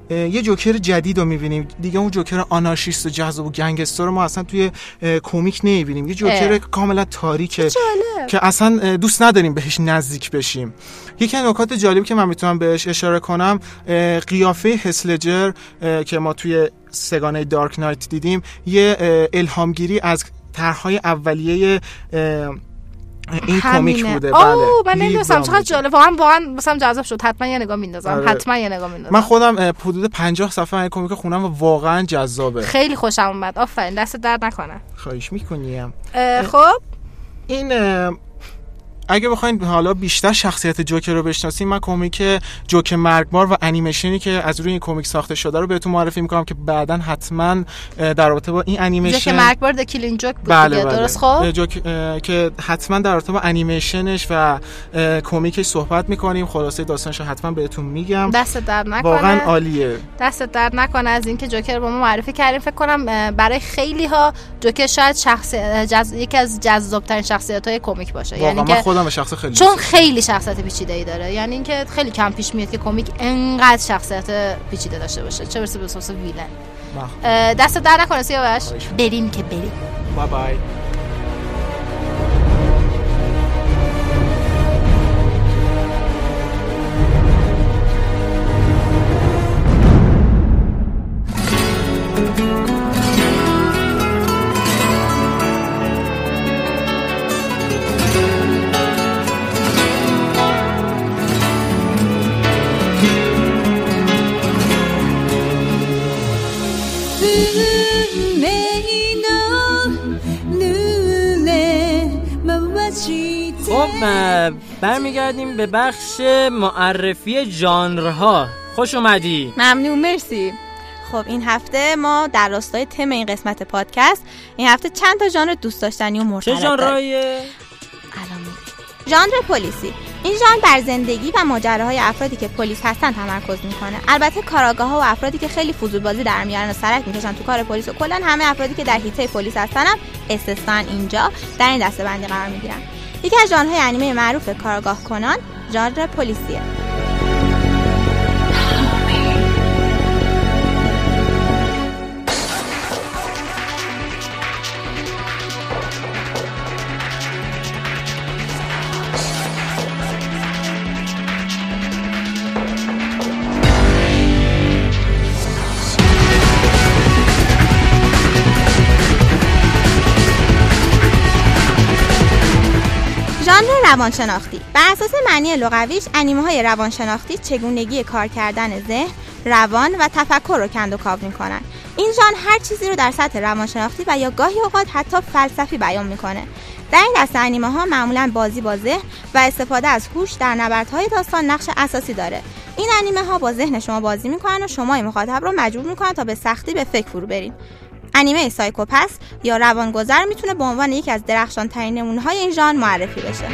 یه جوکر جدید رو می‌بینیم دیگه اون جوکر آنارشیست و جذاب و گنگستر رو ما اصلا توی کمیک نمی‌بینیم یه جوکر. کاملا تاریکه. که اصلا دوست نداریم بهش نزدیک بشیم یکی از نکات جالبی که من می‌تونم بهش اشاره کنم قیافه هسلجر که ما توی سگانه دارک نایت دیدیم یه الهامگیری از طرحهای اولیه این کمیک. بوده. اوه، بله من نمی‌دونستم. چقدر. جالب. واقعا واقعا مثلا جذاب شد. حتما یه نگاه میندازم. آره. حتما یه نگاه میندازم. من خودم حدود 50 صفحه این کمیک خونم و واقعا جذابه. خیلی خوشم اومد. آفرین. دست درد نکنه. خواهش می‌کنیم. خب؟ این اگه بخواین حالا بیشتر شخصیت جوکر رو بشناسیم من کمیک جوک مرگبار و انیمیشنی که از روی این کمیک ساخته شده رو بهتون معرفی می‌کنم که بعدا حتما در رابطه با این جوک انیمیشن مرگبار د کلین جوک بود بله بله. درست خب؟ جوک که حتما در رابطه با انیمیشنش و کمیکش صحبت می‌کنیم. خلاصه داستانش رو حتما بهتون میگم. دست درد نکنه. واقعا عالیه. دست درد نکنه از اینکه جوکر رو با ما معرفی کردیم. فکر کنم برای خیلی ها جوکر شاید شخص جز... یکی از جذابترین شخصیت های کمیک باشه. یعنی که به شخص خیلی چون خیلی شخصیت پیچیده ای داره. یعنی اینکه خیلی کم پیش میاد که کمیک انقدر شخصیت پیچیده داشته باشه. چه برسه به ویلن. دست در نکنه سیاوش. بریم که بریم. بای بای برمیگردیم به بخش معرفی ژانرها. خوش اومدی. ممنون مرسی. خب این هفته ما در راستای تم این قسمت پادکست این هفته چند تا ژانر دوست داشتنی و مرتبط چه. ژانرهای. ژانر پلیسی. این ژانر بر زندگی و ماجراهای افرادی که پلیس هستن تمرکز می‌کنه. البته کاراگاه ها و افرادی که خیلی فضول بازی در میارن و سرک می‌کشن تو کار پلیس و کلا همه افرادی که در حیطه پلیس هستن هم استثنا اینجا در این دسته بندی قرار می‌گیرن. یکی از ژانرهای انیمه معروف کاراگاه کنان ژانر پلیسیه. روانشناختی. بر اساس معنی لغویش انیمه های روانشناختی چگونگی کار کردن ذهن روان و تفکر رو کند و کاو می‌کنن. این هر چیزی رو در سطح روانشناختی و یا گاهی اوقات حتی فلسفی بیان می‌کنه. در این دسته انیمه ها معمولا بازی با ذهن و استفاده از هوش در نبردهای داستان نقش اساسی داره. این انیمه ها با ذهن شما بازی می‌کنن و شما مخاطب رو مجبور می‌کنن تا به سختی به فکر فرو برین. انیمه سایکوپس یا روانگذر می‌تونه به عنوان یکی از درخشان ترین نمونه های این ژانر معرفی بشه.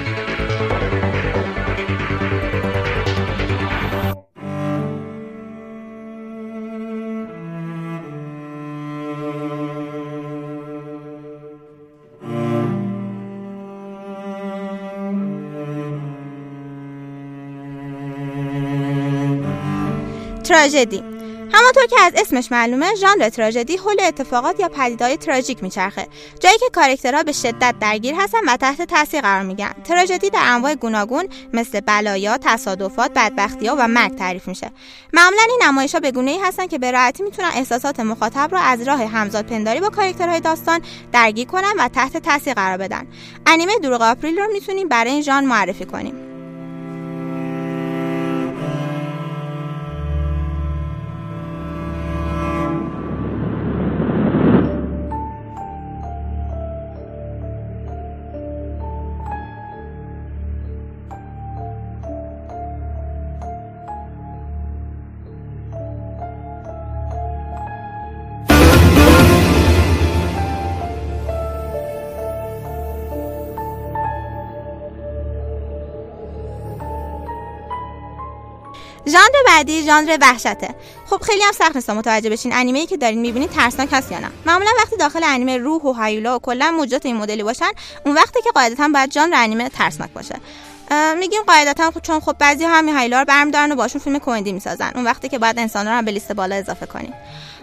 تراژدی همانطور که از اسمش معلومه ژانر تراژدی حول اتفاقات یا پدیدهای تراژیک میچرخه. جایی که کاراکترها به شدت درگیر هستن و تحت تاثیر قرار میگن. تراژدی در انواع گوناگون مثل بلایا تصادفات بدبختیها و مرگ تعریف میشه. معمولا این نمایشها به گونه‌ای هستن که به راحتی می‌تونن احساسات مخاطب رو از راه همزاد پنداری با کاراکترهای داستان درگیر کنن و تحت تاثیر قرار بدن. انیمه دروغ آپریل رو می‌تونیم برای این ژانر معرفی کنیم. ژانر بعدی ژانر وحشته. خب خیلی هم سخت نیست متوجه بشین انیمه ای که دارین می‌بینید ترسناک هست یا نه. معمولا وقتی داخل انیمه روح و هیولا و کلا موجودات این مدلی باشن اون وقتی که قاعدتا باید ژانر انیمه ترسناک باشه. میگیم قاعدتا خب چون خب بعضی همین هایلا رو برمیدارن و باشون فیلم کمدی می‌سازن. اون وقتی که بعد انسان رو هم به لیست بالا اضافه کنیم.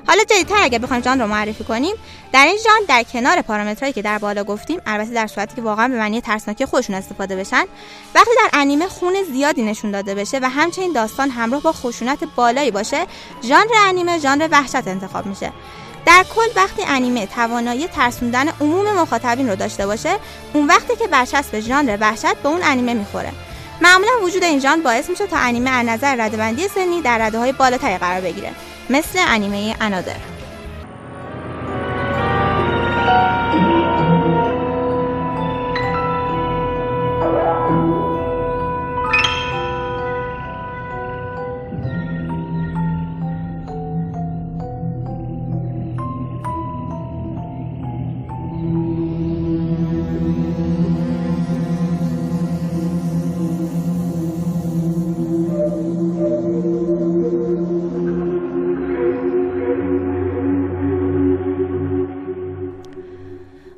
حالا جدیدتر اگه بخوایم ژانر رو معرفی کنیم در این ژانر در کنار پارامترهایی که در بالا گفتیم البته در صورتی که واقعا به معنی ترسناکی خودشون استفاده بشن وقتی در انیمه خون زیادی نشون داده بشه و همچنین داستان همراه با خشونت بالایی باشه ژانر انیمه ژانر وحشت انتخاب میشه. در کل وقتی انیمه توانایی ترسوندن عموم مخاطبین رو داشته باشه اون وقتی که برچسب ژانر وحشت به اون انیمه می‌خوره. معمولا وجود این ژانر باعث میشه تا انیمه از نظر ردبندی سنی در رده های بالاتری قرار بگیره مثل انیمه انادر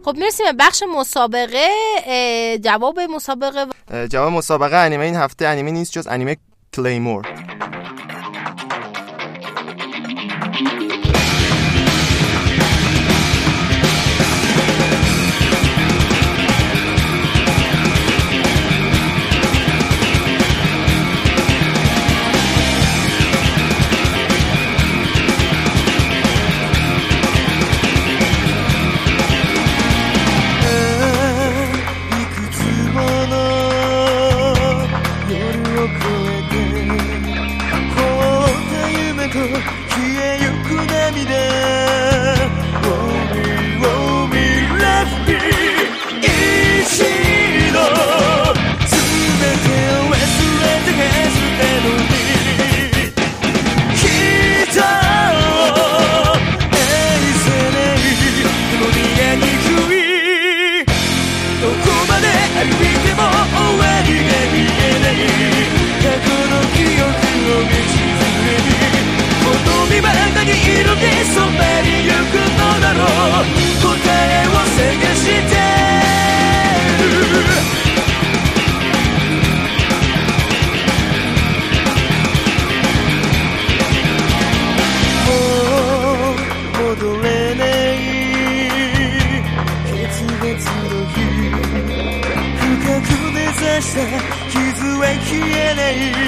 خب می‌رسیم به بخش مسابقه جواب مسابقه جواب مسابقه انیمه این هفته انیمه نیست جز انیمه کلیمور. day.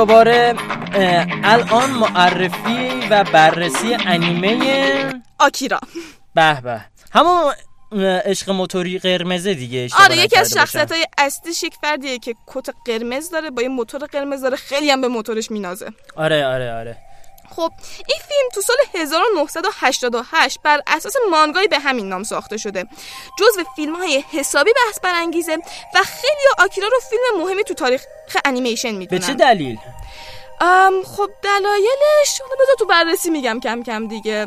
دوباره الان معرفی و بررسی انیمه آکیرا. به به. همون عشق موتوری قرمزه دیگه آره یکی از. شخصیت های اصلیش یک فردیه که کت قرمز داره با یه موتور قرمز داره خیلی هم به موتورش مینازه. آره آره آره. خب این فیلم تو سال 1988 بر اساس مانگایی به همین نام ساخته شده. جزو فیلم های حسابی بحث برانگیزه و خیلی آکیرا رو فیلم مهمی تو تاریخ انیمیشن به می‌دونن چه دلیل؟ ام خب دلایلش بذار تو بررسی میگم کم کم دیگه.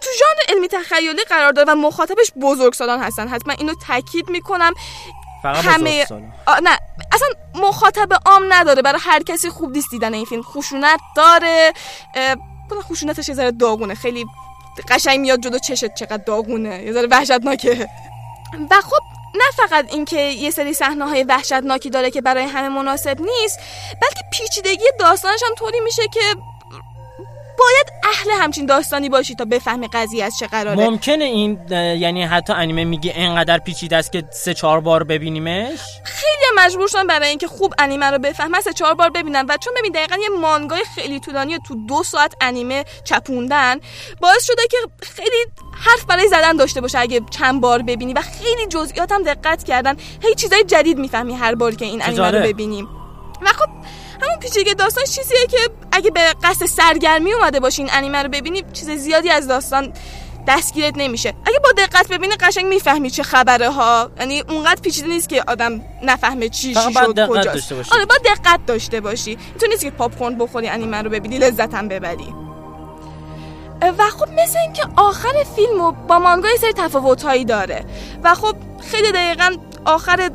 تو ژانر علمی تخیلی قرار داره و مخاطبش بزرگسالان هستن. حتما اینو تاکید می‌کنم. فقط همه نه. اصلا مخاطب عام نداره. برای هر کسی خوب نیست دیدن این فیلم. خشونت داره. بله، خشونتش یه ذره داغونه. خیلی قشنگ میاد جلو چشت چقدر داغونه. یه ذره وحشتناکه. و خب نه فقط اینکه یه سری صحنه های وحشتناکی داره که برای همه مناسب نیست بلکه پیچیدگی داستانش هم طوری میشه که باید اهل همچین داستانی باشی تا بفهمی قضیه از چه قراره. ممکنه این یعنی حتی انیمه میگه اینقدر پیچیده است که سه چهار بار ببینیمش؟ خیلی مجبور شدن برای اینکه خوب انیمه رو بفهمن سه چهار بار ببینن و چون ببین دقیقا یه مانگای خیلی طولانی تو دو ساعت انیمه چپوندن باعث شده که خیلی حرف برای زدن داشته باشه اگه چند بار ببینی و خیلی جزئیات هم دقت کردن. هی چیزای جدید می‌فهمی هر بار که این انیمه رو. ببینیم. و خب همون پیچیدگی داستان چیزیه که اگه به قصد سرگرمی اومده باشی این انیمه رو ببینی چیز زیادی از داستان دستگیرت نمیشه. اگه با دقت ببینی قشنگ می‌فهمی چه خبره ها یعنی اونقدر پیچیده نیست که آدم نفهمه چی شد دقت کجاست. آره با دقت داشته باشی. تو نیست که پاپ کورن بخوری انیمه رو ببینی لذت هم ببری. و خب مثل اینکه آخر فیلم با مانگا یه سری تفاوتهایی داره. و خب خیلی دقیقا آخر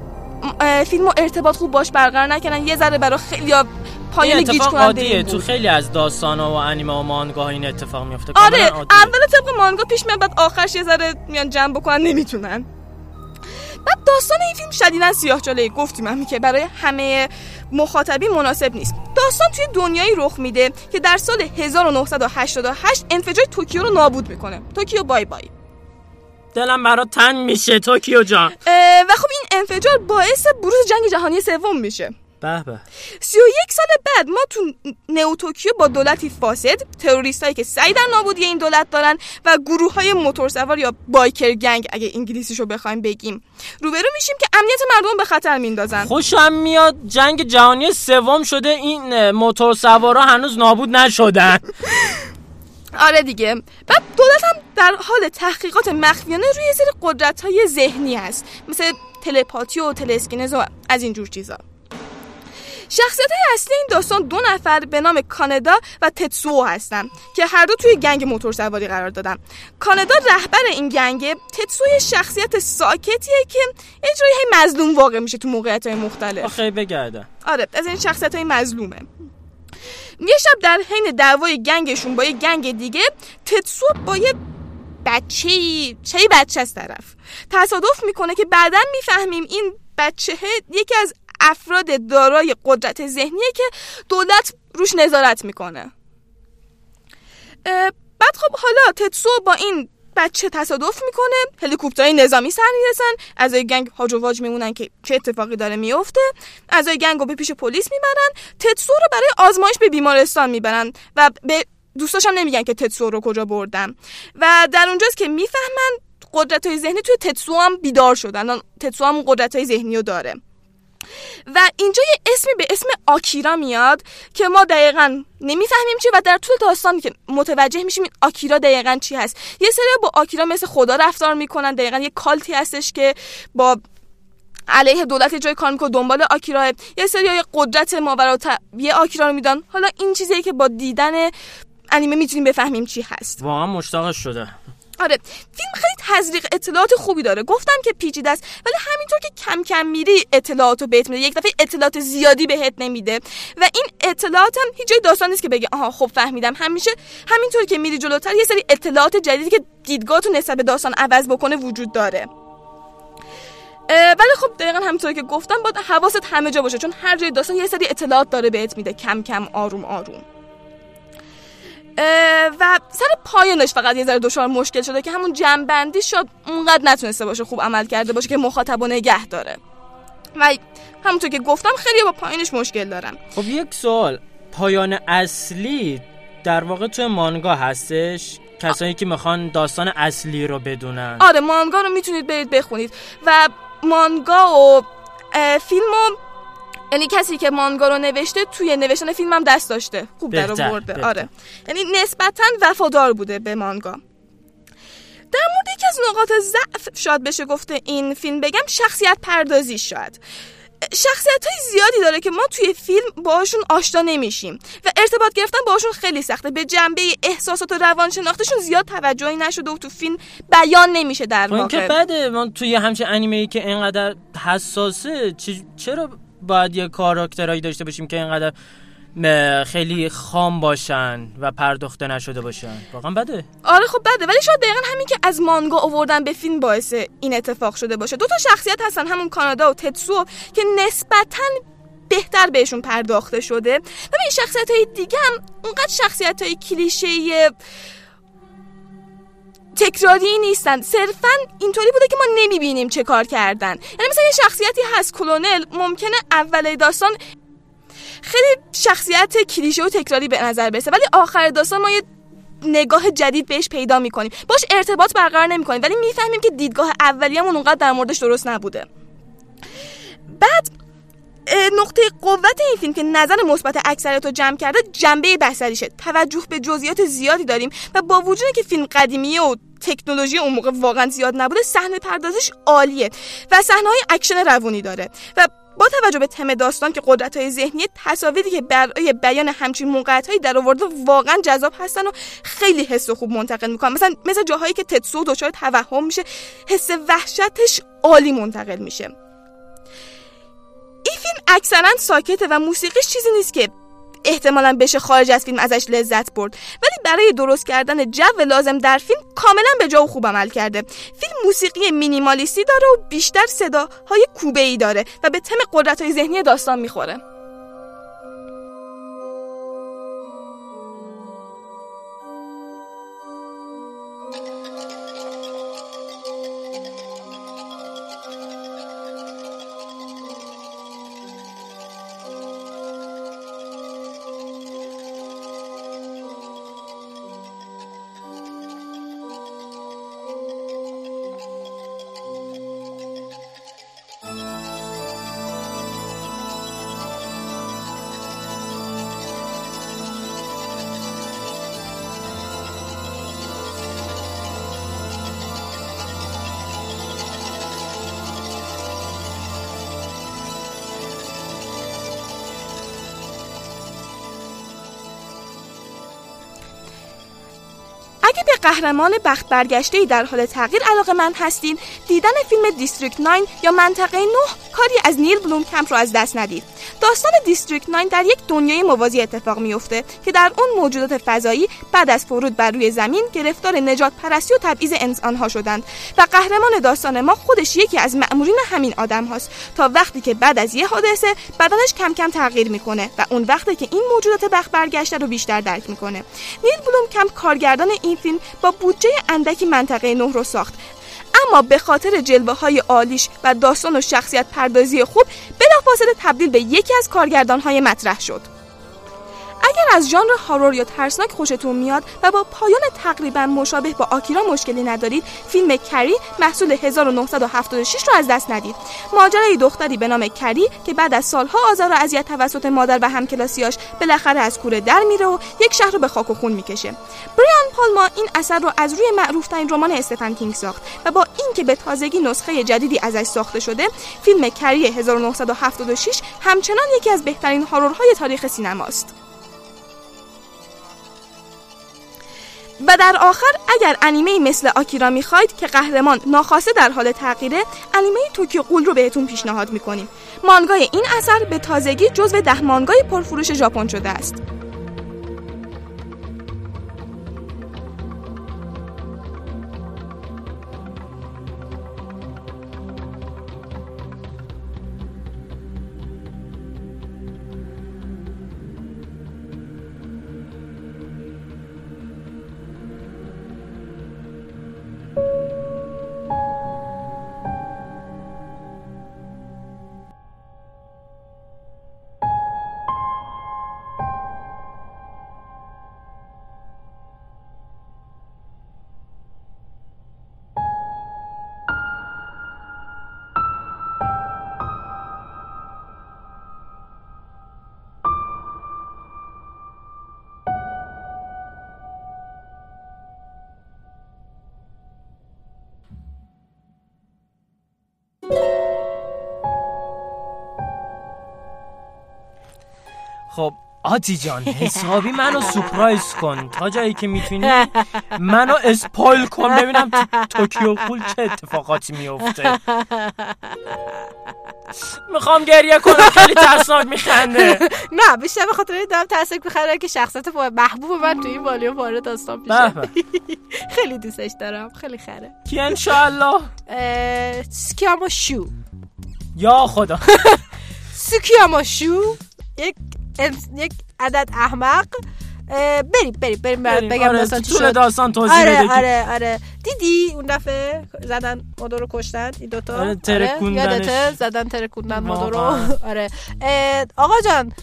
فیلم رو ارتباط خوب باش برقرار نکنن یه ذره برای خیلی پایان گیج کننده تو. خیلی از داستان و انیمه و مانگا این اتفاق میفته آره. اول طبق مانگا پیش میاد بعد آخرش یه ذره میان جمع بکنن نمی‌تونن. بعد داستان این فیلم شدیدا سیاه چاله گفتیم هم که برای همه مخاطبی مناسب نیست. داستان توی دنیایی رخ میده که در سال 1988 انفجار توکیو رو نابود می‌کنه. توکیو بای بای. دلم برات تنگ میشه توکیو جان. و خب این انفجار باعث بروز جنگ جهانی سوم میشه. به به. 31 سال بعد ما تو نئو توکیو با دولتی فاسد تروریستایی که سعی در نابودی این دولت دارن و گروه های موتورسوار یا biker gang اگه انگلیسیشو بخوایم بگیم روبرو میشیم که امنیت مردم به خطر میندازن. خوشم میاد جنگ جهانی سوم شده این اه، موتور سوارا هنوز نابود نشدن. آره دیگه. بعد دولت هم در حال تحقیقات مخفیانه روی سری قدرت های ذهنی هست. مثل تلپاتی و تلسکینز و از اینجور چیزا. شخصیت های اصلی این داستان دو نفر به نام کانادا و تتسو هستن که هر دو توی گنگ موتور سواری قرار دادن. کانادا رهبر این گنگه تتسو شخصیت ساکتیه که یه جوری هی مظلوم واقع میشه تو موقعیت های مختلف. آخه بگردم. آره از این شخصیت های مظلومه. یه شب در حین دعوای گنگشون با یه گنگ دیگه تتسو با یه بچه چه بچه از طرف. تصادف می‌کنه که بعدا می‌فهمیم این بچه یکی از افراد دارای قدرت ذهنیه که دولت روش نظارت می‌کنه. بعد خب حالا تتسو با این بچه تصادف می‌کنه هلیکوپترهای نظامی سر می‌رسن اعضای گنگ هاج و واج میمونن که چه اتفاقی داره میفته اعضای گنگ رو به پیش پلیس می‌برن تتسو رو برای آزمایش به بیمارستان می‌برن و به دوستاش هم نمیگن که تتسو رو کجا بردن. و در اونجاست که می‌فهمن قدرت های ذهنی توی تتسو هم بیدار شدن تتسو هم قدرت های ذهنی رو داره. و اینجا یه اسمی به اسم آکیرا میاد که ما دقیقا نمی‌فهمیم چی و در طول داستان که متوجه میشیم این آکیرا دقیقا چی هست. یه سری با آکیرا مثل خدا رفتار می‌کنن. دقیقا یه کالتی هستش که با علیه دولت جای کار می‌کنه دنبال آکیرا. یه سری یه قدرت ماورا یه آکیرا رو میدن. حالا این چیزیه که با دیدن انیمه می‌تونیم بفهمیم چی هست. واقعا مشتاقش شده. آره فیلم خیلی تزریق اطلاعات خوبی داره. گفتم که پیچیده است ولی همینطور که کم کم میری اطلاعاتو بهت میده یک دفعه اطلاعات زیادی بهت نمیده. و این اطلاعات هم هیچ جای داستان نیست که بگه آها خب فهمیدم. همیشه همینطور که میری جلوتر یه سری اطلاعات جدیدی که دیدگاهتو نسبت به داستان عوض بکنه وجود داره. ولی خب دقیقا همینطور که گفتم باید حواست همه جا باشه چون هر جای داستان یه سری اطلاعات داره بهت میده کم کم آروم آروم. و سر پایانش فقط یه ذره دچار مشکل شده که همون جنبندی شد اونقدر نتونسته باشه خوب عمل کرده باشه که مخاطب و نگه داره. و همونطور که گفتم خیلی با پایانش مشکل دارم خب یک سوال پایان اصلی در واقع توی مانگا هستش؟ کسایی که می‌خوان داستان اصلی رو بدونن. آره مانگا رو می‌تونید برید بخونید. و مانگا و فیلم یعنی کسی که مانگا رو نوشته توی نوشتن فیلم هم دست داشته. خوب در آورده. آره. یعنی نسبتا وفادار بوده به مانگا. در مورد یکی از نقاط ضعف شاید بشه گفته این فیلم بگم شخصیت پردازی شاید. شخصیت های زیادی داره که ما توی فیلم باشون آشنا نمیشیم و ارتباط گرفتن باشون خیلی سخته. به جنبه احساسات و روانشناختشون زیاد توجهی نشده و تو فیلم بیان نمیشه در خب این که واقع. بده من توی همچین انیمه ای که اینقدر حساسه چرا باید یه کاراکترهایی داشته باشیم که اینقدر خیلی خام باشن و پرداخته نشده باشن. واقعا بده. آره خب بده ولی شاید دقیقا همین که از مانگا آوردن به فیلم باعث این اتفاق شده باشه. دو تا شخصیت هستن همون کانادا و تتسو که نسبتا بهتر بهشون پرداخته شده. و به این شخصیت های دیگه هم اونقدر شخصیت های کلیشه تکراری نیستن. صرفا اینطوری بوده که ما نمی‌بینیم چه کار کردن. یعنی مثلا یه شخصیتی هست کلونل ممکنه اول داستان خیلی شخصیت کلیشه و تکراری به نظر برسه ولی آخر داستان ما یه نگاه جدید بهش پیدا می‌کنیم. باش ارتباط برقرار نمی‌کنیم ولی می‌فهمیم که دیدگاه اولیه‌مون اونقدر در موردش درست نبوده. بعد نقطه قوت این فیلم که نظر مثبت اکثریت رو جمع کرده جنبه بصریشه توجه به جزئیات زیادی داریم و با وجودی که فیلم قدیمیه و تکنولوژی اون موقع واقعا زیاد نبوده صحنه پردازش عالیه و صحنه های اکشن روونی داره. و با توجه به تم داستان که قدرت های ذهنی تصاویری که برای بیان همچین موقعیت هایی در آورده واقعا جذاب هستن و خیلی حس و خوب منتقل می‌کنن. مثلا مثل جاهایی که تتسو دچار توهم میشه حس وحشتش عالی منتقل میشه. این فیلم اکثرا ساکته و موسیقیش چیزی نیست که احتمالا بشه خارج از فیلم ازش لذت برد. ولی برای درست کردن جو لازم در فیلم کاملا به جا و خوب عمل کرده. فیلم موسیقی مینیمالیستی داره و بیشتر صداهای کوبه ای داره و به تم قدرت های ذهنی داستان می‌خوره. اگه به قهرمان بخت برگشته در حال تغییر علاقه‌مند هستین. دیدن فیلم District 9 یا منطقه 9 کاری از نیل بلومکمپ رو از دست ندید. داستان District 9 در یک دنیای موازی اتفاق میفته که در اون موجودات فضایی بعد از فرود بر روی زمین گرفتار نژاد پرستی و تبعیض انسانها شدند و قهرمان داستان ما خودش یکی از مأمورین همین آدم هاست تا وقتی که بعد از یه حادثه بدنش کم کم تغییر می‌کنه و اون وقتی که این موجودات بخت برگشته رو بیشتر درک می‌کنه. نیل بلوم کمپ کارگردان این فیلم با بودجه اندکی منطقه نه رو ساخت. اما به خاطر جلوه های عالیش و داستان و شخصیت پردازی خوب بلافاصله تبدیل به یکی از کارگردان های مطرح شد. اگر از ژانر هارور یا ترسناک خوشتون میاد و با پایان تقریبا مشابه با آکیرا مشکلی ندارید فیلم کری محصول 1976 رو از دست ندید. ماجرای دختری به نام کری که بعد از سالها آزار و اذیت توسط مادر و همکلاسیاش بالاخره از کوره در میره و یک شهر رو به خاک و خون می‌کشه. بریان پالما این اثر رو از روی معروفترین رمان استفن کینگ ساخت و با اینکه به تازگی نسخه جدیدی ازش ساخته شده فیلم کری 1976 همچنان یکی از بهترین هارورهای تاریخ سینماست. و در آخر اگر انیمه مثل آکیرا می‌خواید که قهرمان ناخواسته در حال تغییره انیمه توکیو قول رو بهتون پیشنهاد می‌کنیم. مانگای این اثر به تازگی جزو ده مانگای پرفروش ژاپن شده است. آتی جان حسابی منو surprise کن. تا جایی که می‌تونی منو spoil کن. ببینم تو Tokyo Ghoul چه اتفاقاتی میفته می‌خوام گریه کنم. خیلی ترسناک میخنده. نه بیشتر به خاطر این دارم ترسک بخره که شخصیت محبوب من تو این والیوم وارد داستان به میشه خیلی دوستش دارم. خیلی خره. کی انشالله تسکیاما شو یا خدا. سکیاما شو یک یک عدد احمق بریم بریم بریم بریم، بگم آره، داستان چی داستان توضیح آره بده آره آره. دیدی اون دفعه زدن مادو رو کشتن؟ این دوتا؟ آره، ترکوندنش. یادته؟ زدن ترکوندن مادو رو. آره. آقا جان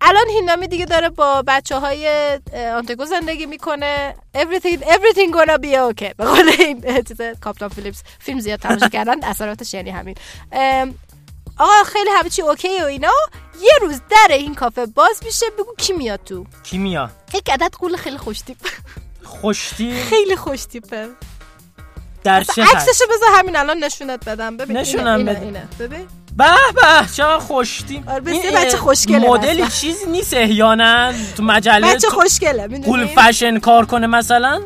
الان هینامی دیگه داره با بچه های آنتگو زندگی می‌کنه. Everything everything gonna be okay. به قول این کاپتان فیلیپس فیلم زیاد تماشا کردن اثراتش یعنی همین. آقا خیلی همه چی اوکی و اینا. یه روز در این کافه باز میشه بگو کی میاد تو؟ کی میاد؟ یک عدد قول خیلی خوش تیپ. خوشتی؟ خیلی خوش تیپه. در چه عکسشو بذار همین الان نشونت بدم. ببین نشونم بده. اینه. ببین. به به چقدر خوشتی. آره، بچه خوشگله مثلا. چیزی نیست احیانا. تو مجله بچه خوشگله قول فشن کار کنه مثلا؟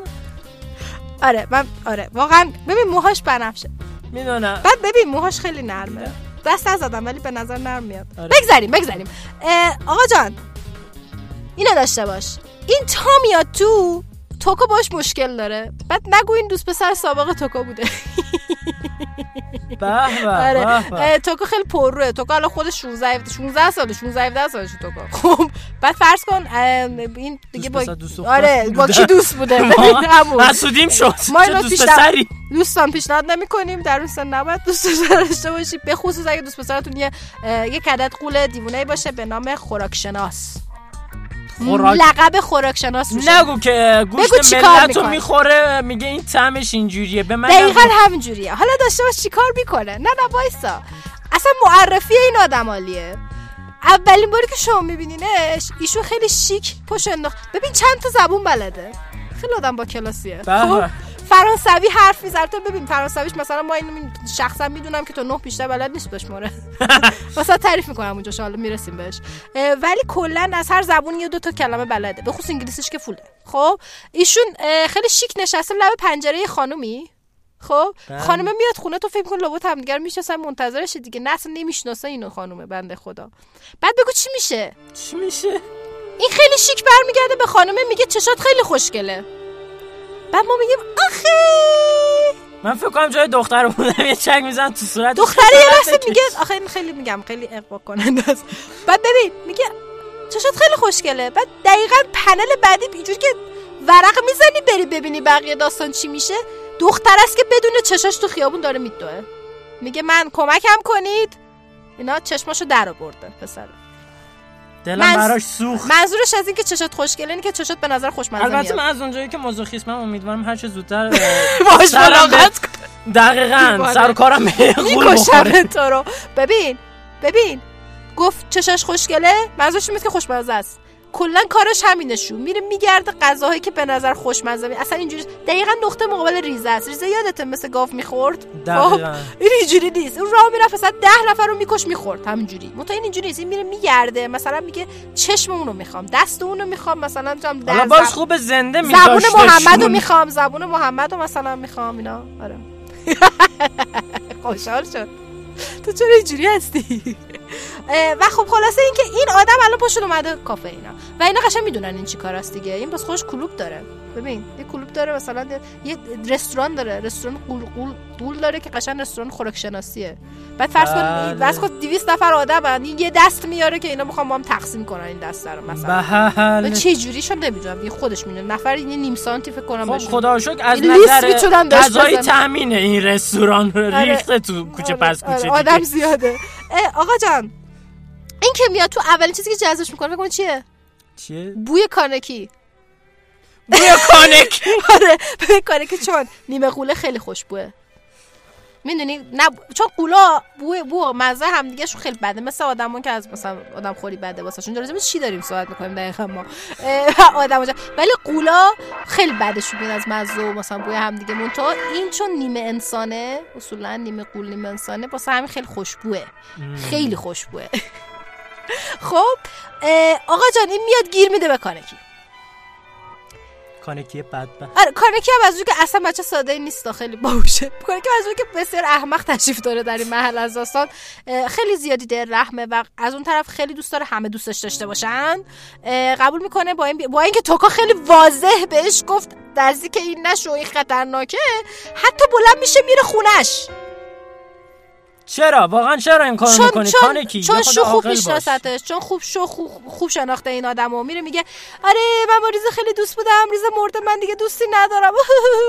آره من آره واقعا ببین موهاش بنفشه. می‌دونم. بعد ببین موهاش خیلی نرمه. دست نزدم ولی به نظر نرم میاد آره. بگذریم بگذریم اه، آقا جان اینو داشته باش. این تا میاد تو توکو باش مشکل داره. بعد نگو این دوست پسر سابق توکو بوده. آره. توکو خیلی پرروه. توکو الان خودش 16 16 ساله 16 17 سالشه توکو. خب بعد فرض کن این دیگه با آره با. کی دوست بوده. حسودیم شد. ما دوست پسری؟ دوستان پیشنهاد نمی کنیم در اون سن نباید دوست داشته باشید به خصوص اگه دوست پسرتون یه اه، یک عدد قول دیوونه باشه به نام خوراکشناس. خوراک لقب خوراکشناس روشه نگو که گوشت چی کار ملت رو می‌کنه. می‌خوره میگه این طعمش اینجوریه. به من دقیقا. همینجوریه. حالا داشته باش چیکار می‌کنه؟ نه نه وایسا. اصلا معرفی این آدم عالیه. اولین باری که شما میبینینش ایشون خیلی شیک پشت انداخت. ببین چند تا زبون بلده. خیلی آدم با کلاسیه. به خب. فرانسوی حرف می‌زنه تو ببین فرانسویش مثلا ما اینو می- شخصا می‌دونم که تو نه بیشتر بلد نیست بشماره مثلا تعریف می‌کنم اونجا حالا می‌رسیم بهش. ولی کلا از هر زبون یه دو تا کلمه بلده. به خصوص انگلیسیش که فوله. خب؟ ایشون خیلی شیک نشسته لب پنجره خانومی. خب؟ بله. خانومه میاد خونه تو فکر کن لابد همدیگه رو می‌شناسن منتظرشه دیگه. نه اصلا نمی‌شناسه اینو خانومه بنده خدا. بعد بگو چی میشه؟ چی میشه؟ این خیلی شیک برمیگرده به خانومه میگه چشات خیلی خوشگله. بعد ما میگیم آخه! من فکر کنم جای دختر بودم یه چک میزن تو صورت. دختره یه لحظه میگه آخه این خیلی میگم خیلی اقوا کننده است. بعد ببین میگه چشات خیلی خوشگله. بعد دقیقا پنل بعدی اینجوری که ورق می‌زنی بری ببینی بقیه داستان چی میشه. دختر است که بدون چشاش تو خیابون داره میدوه. میگه من کمکم کنید. اینا چشماشو در آورده پسر دلم من- براش سوخت. منظورش از این که چشات خوشگله اینه که چشات به نظر خوشمزه البته میاد من از اونجایی که مازوخیسمم امیدوارم هر چه زودتر باش ملاقات به- دقیقاً می‌کنه. سر کارم می‌کشم تو رو. ببین ببین. گفت چشاش خوشگله منظورش این بود که خوشمزه است. کلا کارش همینشون میره میگرده غذاهایی که به نظر خوشمزه می- اصلا اینجوری دقیقا نقطه مقابل ریزه است. ریزه یادته مثل گاو می‌خورد؟ دقیقاً. این اینجوری نیست. اون راه می‌رفت مثلا ده نفر رو میکش می‌خورد. همینجوری. متا این اینجوری نیست. این میره میگرده. مثلا میگه چشم اونو می‌خوام دست اونو می‌خوام مثلا هم در باز خوب زنده زبون محمد رو می‌خوام زبون محمد رو مثلا می‌خوام اینا. آره. خوشحال شد. تو چرا اینجوری هستی؟ و خب خلاصه این که این آدم الان پشت اومده کافه اینا. و اینا قشنگ می‌دونن این چی کار است دیگه. این بس خودش کلوب داره. ببین یه کلوب داره مثلا یه رستوران داره رستوران قول قول قول داره که قشنگ رستوران خوراک شناسیه بعد فرض کن بله. فرض کن 200 نفر آدم یه دست میاره که اینا می‌خوان با هم تقسیم کنن این دست رو مثلا بله. و چه جوریشو نمی‌دونم دیگه خودش می‌دونه نفر یه نیم سانتی فکر کنم خب. خدا شکر از نظر غذای. تامین این رستوران رو آره. ریخته تو کوچه آره، پس آره، کوچه آدم. زیاده آقا جان این که میاد تو اولین چیزی که جذبش می‌کنه بگم چیه چیه بوی کانکی بوی کانکی آره بوی کانکی چون نیمه قوله خیلی خوشبوه. می‌دونی؟ نه چون قولا بوی بو مزه هم دیگه شون خیلی بده. مثل آدمون که از مثلا آدم خوری بده واسهشون. راجع به چی داریم صحبت می‌کنیم دقیقا ما؟ آدم ولی قولا خیلی بدشون میاد از مزه و مثلا بوی هم دیگه مونتا این چون نیمه انسانه اصولا نیمه قول نیمه انسانه واسه همین خیلی خوشبوه. خیلی خوشبوه. خب آقا جان این میاد گیر میده به کانکی. کانکی بدبخت؟ آره کانکی هم از اون که اصلا بچه ساده نیست خیلی باهوشه. کانکی از که بسیار احمق تشریف داره در این محل از داستان. خیلی زیادی دل رحمه و از اون طرف خیلی دوست داره همه دوستش داشته باشن. قبول می‌کنه با این با اینکه توکا خیلی واضح بهش گفت که این نشو این خطرناکه حتی بلند میشه میره خونش چرا؟ واقعا چرا این کارو چون می‌کنی؟ چون کانکی چون شو خوب. میشناستش چون خوب شو خوب, خوب شناخته این آدمو. میره میگه آره من با ریزه خیلی دوست بودم ریزه مرده من دیگه دوستی ندارم.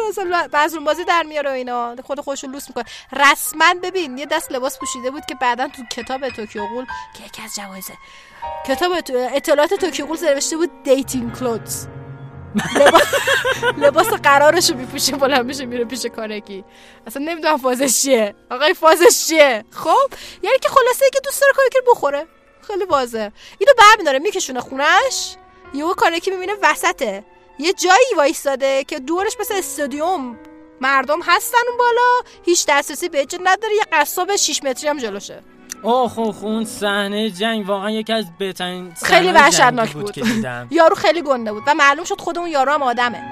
بعضون بازی در میاره و اینا. خود خودشو لوس می‌کنه. رسما ببین یه دست لباس پوشیده بود که بعدا تو کتاب Tokyo Ghoul که یکی از جوایز کتاب اطلاعات Tokyo Ghoul نوشته بود dating clothes لباس, لباس قرارشو میپوشه بلند میشه میره پیش کارکی. اصلا نمی‌دونم فازش چیه. آقای فازش چیه؟ خب یعنی که خلاصه که دوست داره کارکی بخوره. خیلی واضحه اینو برمیداره میکشونه خونش. یهو کارکی می‌بینه وسطه. یه جایی وایستاده که دورش مثل استادیوم. مردم هستن اون بالا. هیچ دسترسی به نداره. یه قصاب 6 متری هم جلوشه. اوه خو خو اون صحنه جنگ واقعا یکی از بهترین خیلی وحشتناک بود که دیدم. یارو خیلی گنده بود و معلوم شد خود اون یارو هم آدمه.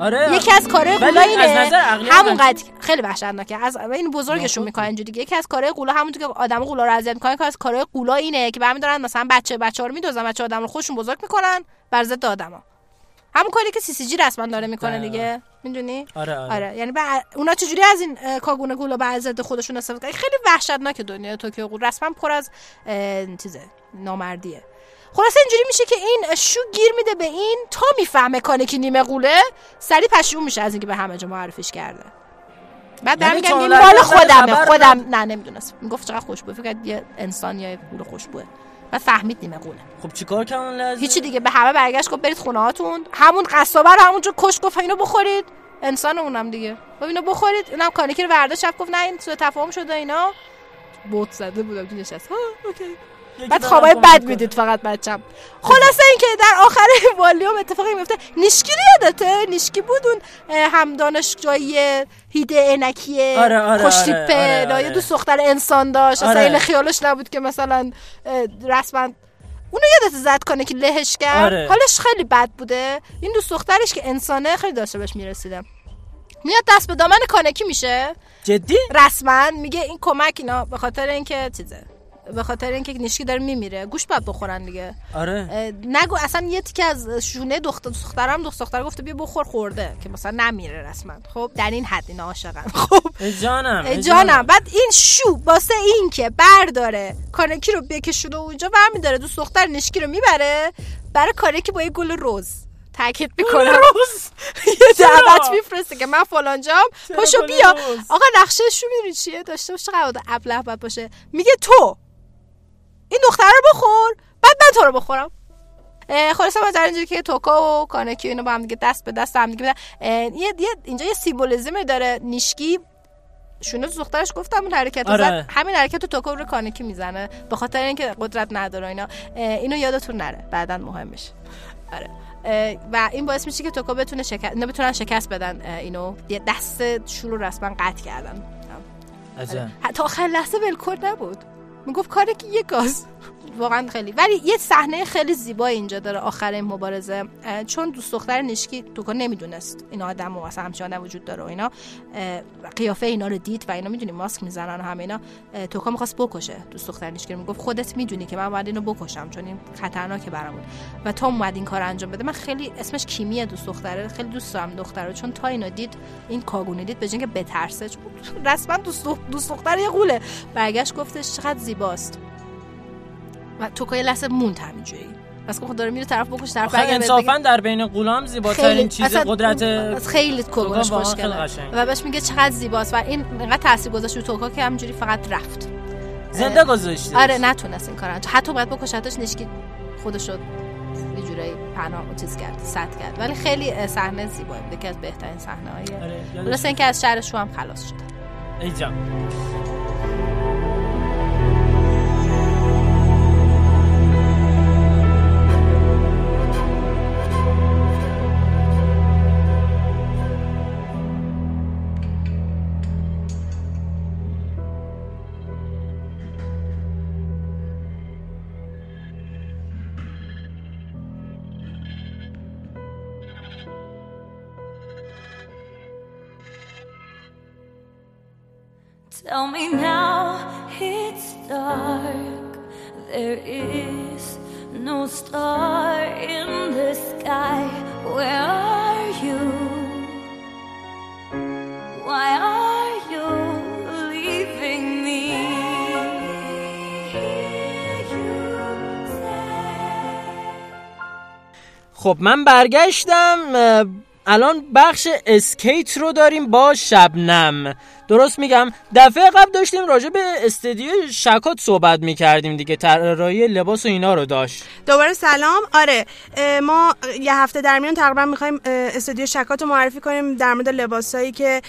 آره. یکی از کارهای قولا اینه همون هم- قد خیلی وحشتناکه. از این بزرگشون می‌کنن اینجوری دیگه. یکی از کارهای قولا همونطور که آدم قولا رو اذیت می‌کنن که از کارهای قولا اینه که برمیدارن مثلا بچه بچه رو میدوزن بچه آدم رو خودشون بزرگ می‌کنن بر ضد آدما. همون کاری که سی سی جی رسما داره می‌کنه دقیقاً. دیگه. می‌دونی؟ آره آره, آره. یعنی بر... اونا چجوری از این اه، کاگونه گولا بر ضد خودشون استفاده کردن خیلی وحشتناکه دنیای توکیو قول. رسما پر از اه، چیزه نامردیه. خلاصه اینجوری میشه که این شو گیر میده به این تا می‌فهمه کانه که نیمه قوله سری پشیمون میشه از اینکه به همه جا معرفیش کرده. بعد برمیگم چون این مال خودمه. خودم نه نمی‌دونست می‌گفت چقدر خوشبوه. فکر یه انسان یا یه قوله خوشبوه. بعد فهمید نیمه قوله خب چیکار کردن لحظه هیچی دیگه به همه برگشت گفت برید خونه هاتون. همون قصابه رو همونجا کش گفت اینو بخورید. انسان اونم دیگه. گفت اینو بخورید. اینم کانیکی رو وردا شب گفت نه این سوء تفاهم شده اینا. بوت زده بودم تو نشست. ها اوکی. بعد خوابای بد. می‌دید فقط بچم. خلاصه اینکه در آخر والیوم اتفاقی میفته نیشکی رو یادته؟ نیشکی بود اون هم دانشجوی هیده عینکی آره، آره، خوشتیپه آره، آره، یه آره. دوست دختر انسان داشت. اصلا آره. این خیالش نبود که مثلا رسما اونو یادت زد کنه که لهش کرد؟ آره. حالش خیلی بد بوده. این دوست دخترش که انسانه خیلی داشته بهش می‌رسیده. میاد دست به دامن کانکی میشه. جدی؟ رسما میگه این کمک اینا به خاطر اینکه چیزه. به خاطر اینکه نیشکی داره میمیره. گوش باید بخورن دیگه. آره. نگو اصلا یه تیکه از شونه دختر دخترم دختر دختر گفته بیا بخور خورده. که مثلا نمیره رسما. خب در این حد اینا عاشقن. خب. ای جانم ای جانم. بعد این شو واسه این که برداره. کانکی رو بکشونه اونجا برمیداره دوست دختر نشکی رو می‌بره برای کانکی با یه گل روز. تاکید می‌کنم. روز؟ یه؟ دعوت میفرسته که من فلانجام چرا پاشو بیا؟ آقا نقشه شو می‌دونی چیه؟ داشته باشه قرار ابله باید باشه. میگه تو. این دختر رو بخور. بعد من تو رو بخورم. خلاصه ما در اینجوری که توکا و کانکی و اینا با هم دیگه دست به دست هم دیگه اه، یه اینجا یه سیمبولیزمی داره. نیشکی. شونه تو دخترش گفتم اون حرکت آره. زد. همین حرکت تو توکو رو کانکی می‌زنه. به خاطر اینکه قدرت نداره اینا. اینو یادتون نره. بعدا مهمش. آره. اه، و این باعث میشه که توکو بتونه شکست اینا بتونن شکست بدن. اینو یه دست رو رسما قطع کردن. عجب. حتی آخر لحظه ولکن نبود. می‌گفت کاره که یه گاز. واقعا خیلی. ولی یه صحنه خیلی زیبایی اینجا داره آخر این مبارزه. چون دوست دختر نیشکی توکا نمی‌دونست این آدم و اصلا همچین آدم وجود داره و اینا. قیافه اینا رو دید و اینا می‌دونی ماسک می‌زنن و همه اینا. اه، توکا می‌خواست بکشه دوست دختر نیشکی رو. می‌گفت خودت می‌دونی که من باید اینو بکشم چون این خطرناکه برامون. و تا اومد این کار انجام بده من خیلی اسمش کیمیه دوست دختره خیلی دوست دارم دختر رو. چون تا اینو دید این کاگونه دید به اینکه بترسه چون رسما دوست دختر یه قوله. برگشت گفتش چقدر زیباست. و توکا یه لحظه موند همینجوری. بس که خود داره میره طرف بکش طرف آخه برگرده انصافا در بین غلام زیباترین چیز قدرت از خیلی خوشگله قشنگه. و بهش میگه چقدر زیباست و این اینقدر تاثیر گذاشت رو توکا که همینجوری فقط رفت. زنده گذاشته آره نتونست این کار انجام حتی باید بکشتش نشکی خودش رو یه جورایی پناه و چیز کرد سد کرد. ولی خیلی صحنه زیبایی بود یکی از بهترین صحنه های آره، درسته اینکه از شهر شو هم خلاص شد ای جان. Tell me now, it's dark. There is no star in the sky. Where are you? Why are you leaving me? خب من برگشتم الان بخش اسکیت رو داریم با شبنم درست میگم. دفعه قبل داشتیم راجع به استدیو شکات صحبت می‌کردیم دیگه. طراحی لباس و اینا رو داشت. دوباره سلام. آره ما یه هفته در میان تقریبا می‌خوایم استودیو شکات رو معرفی کنیم در مورد لباسایی که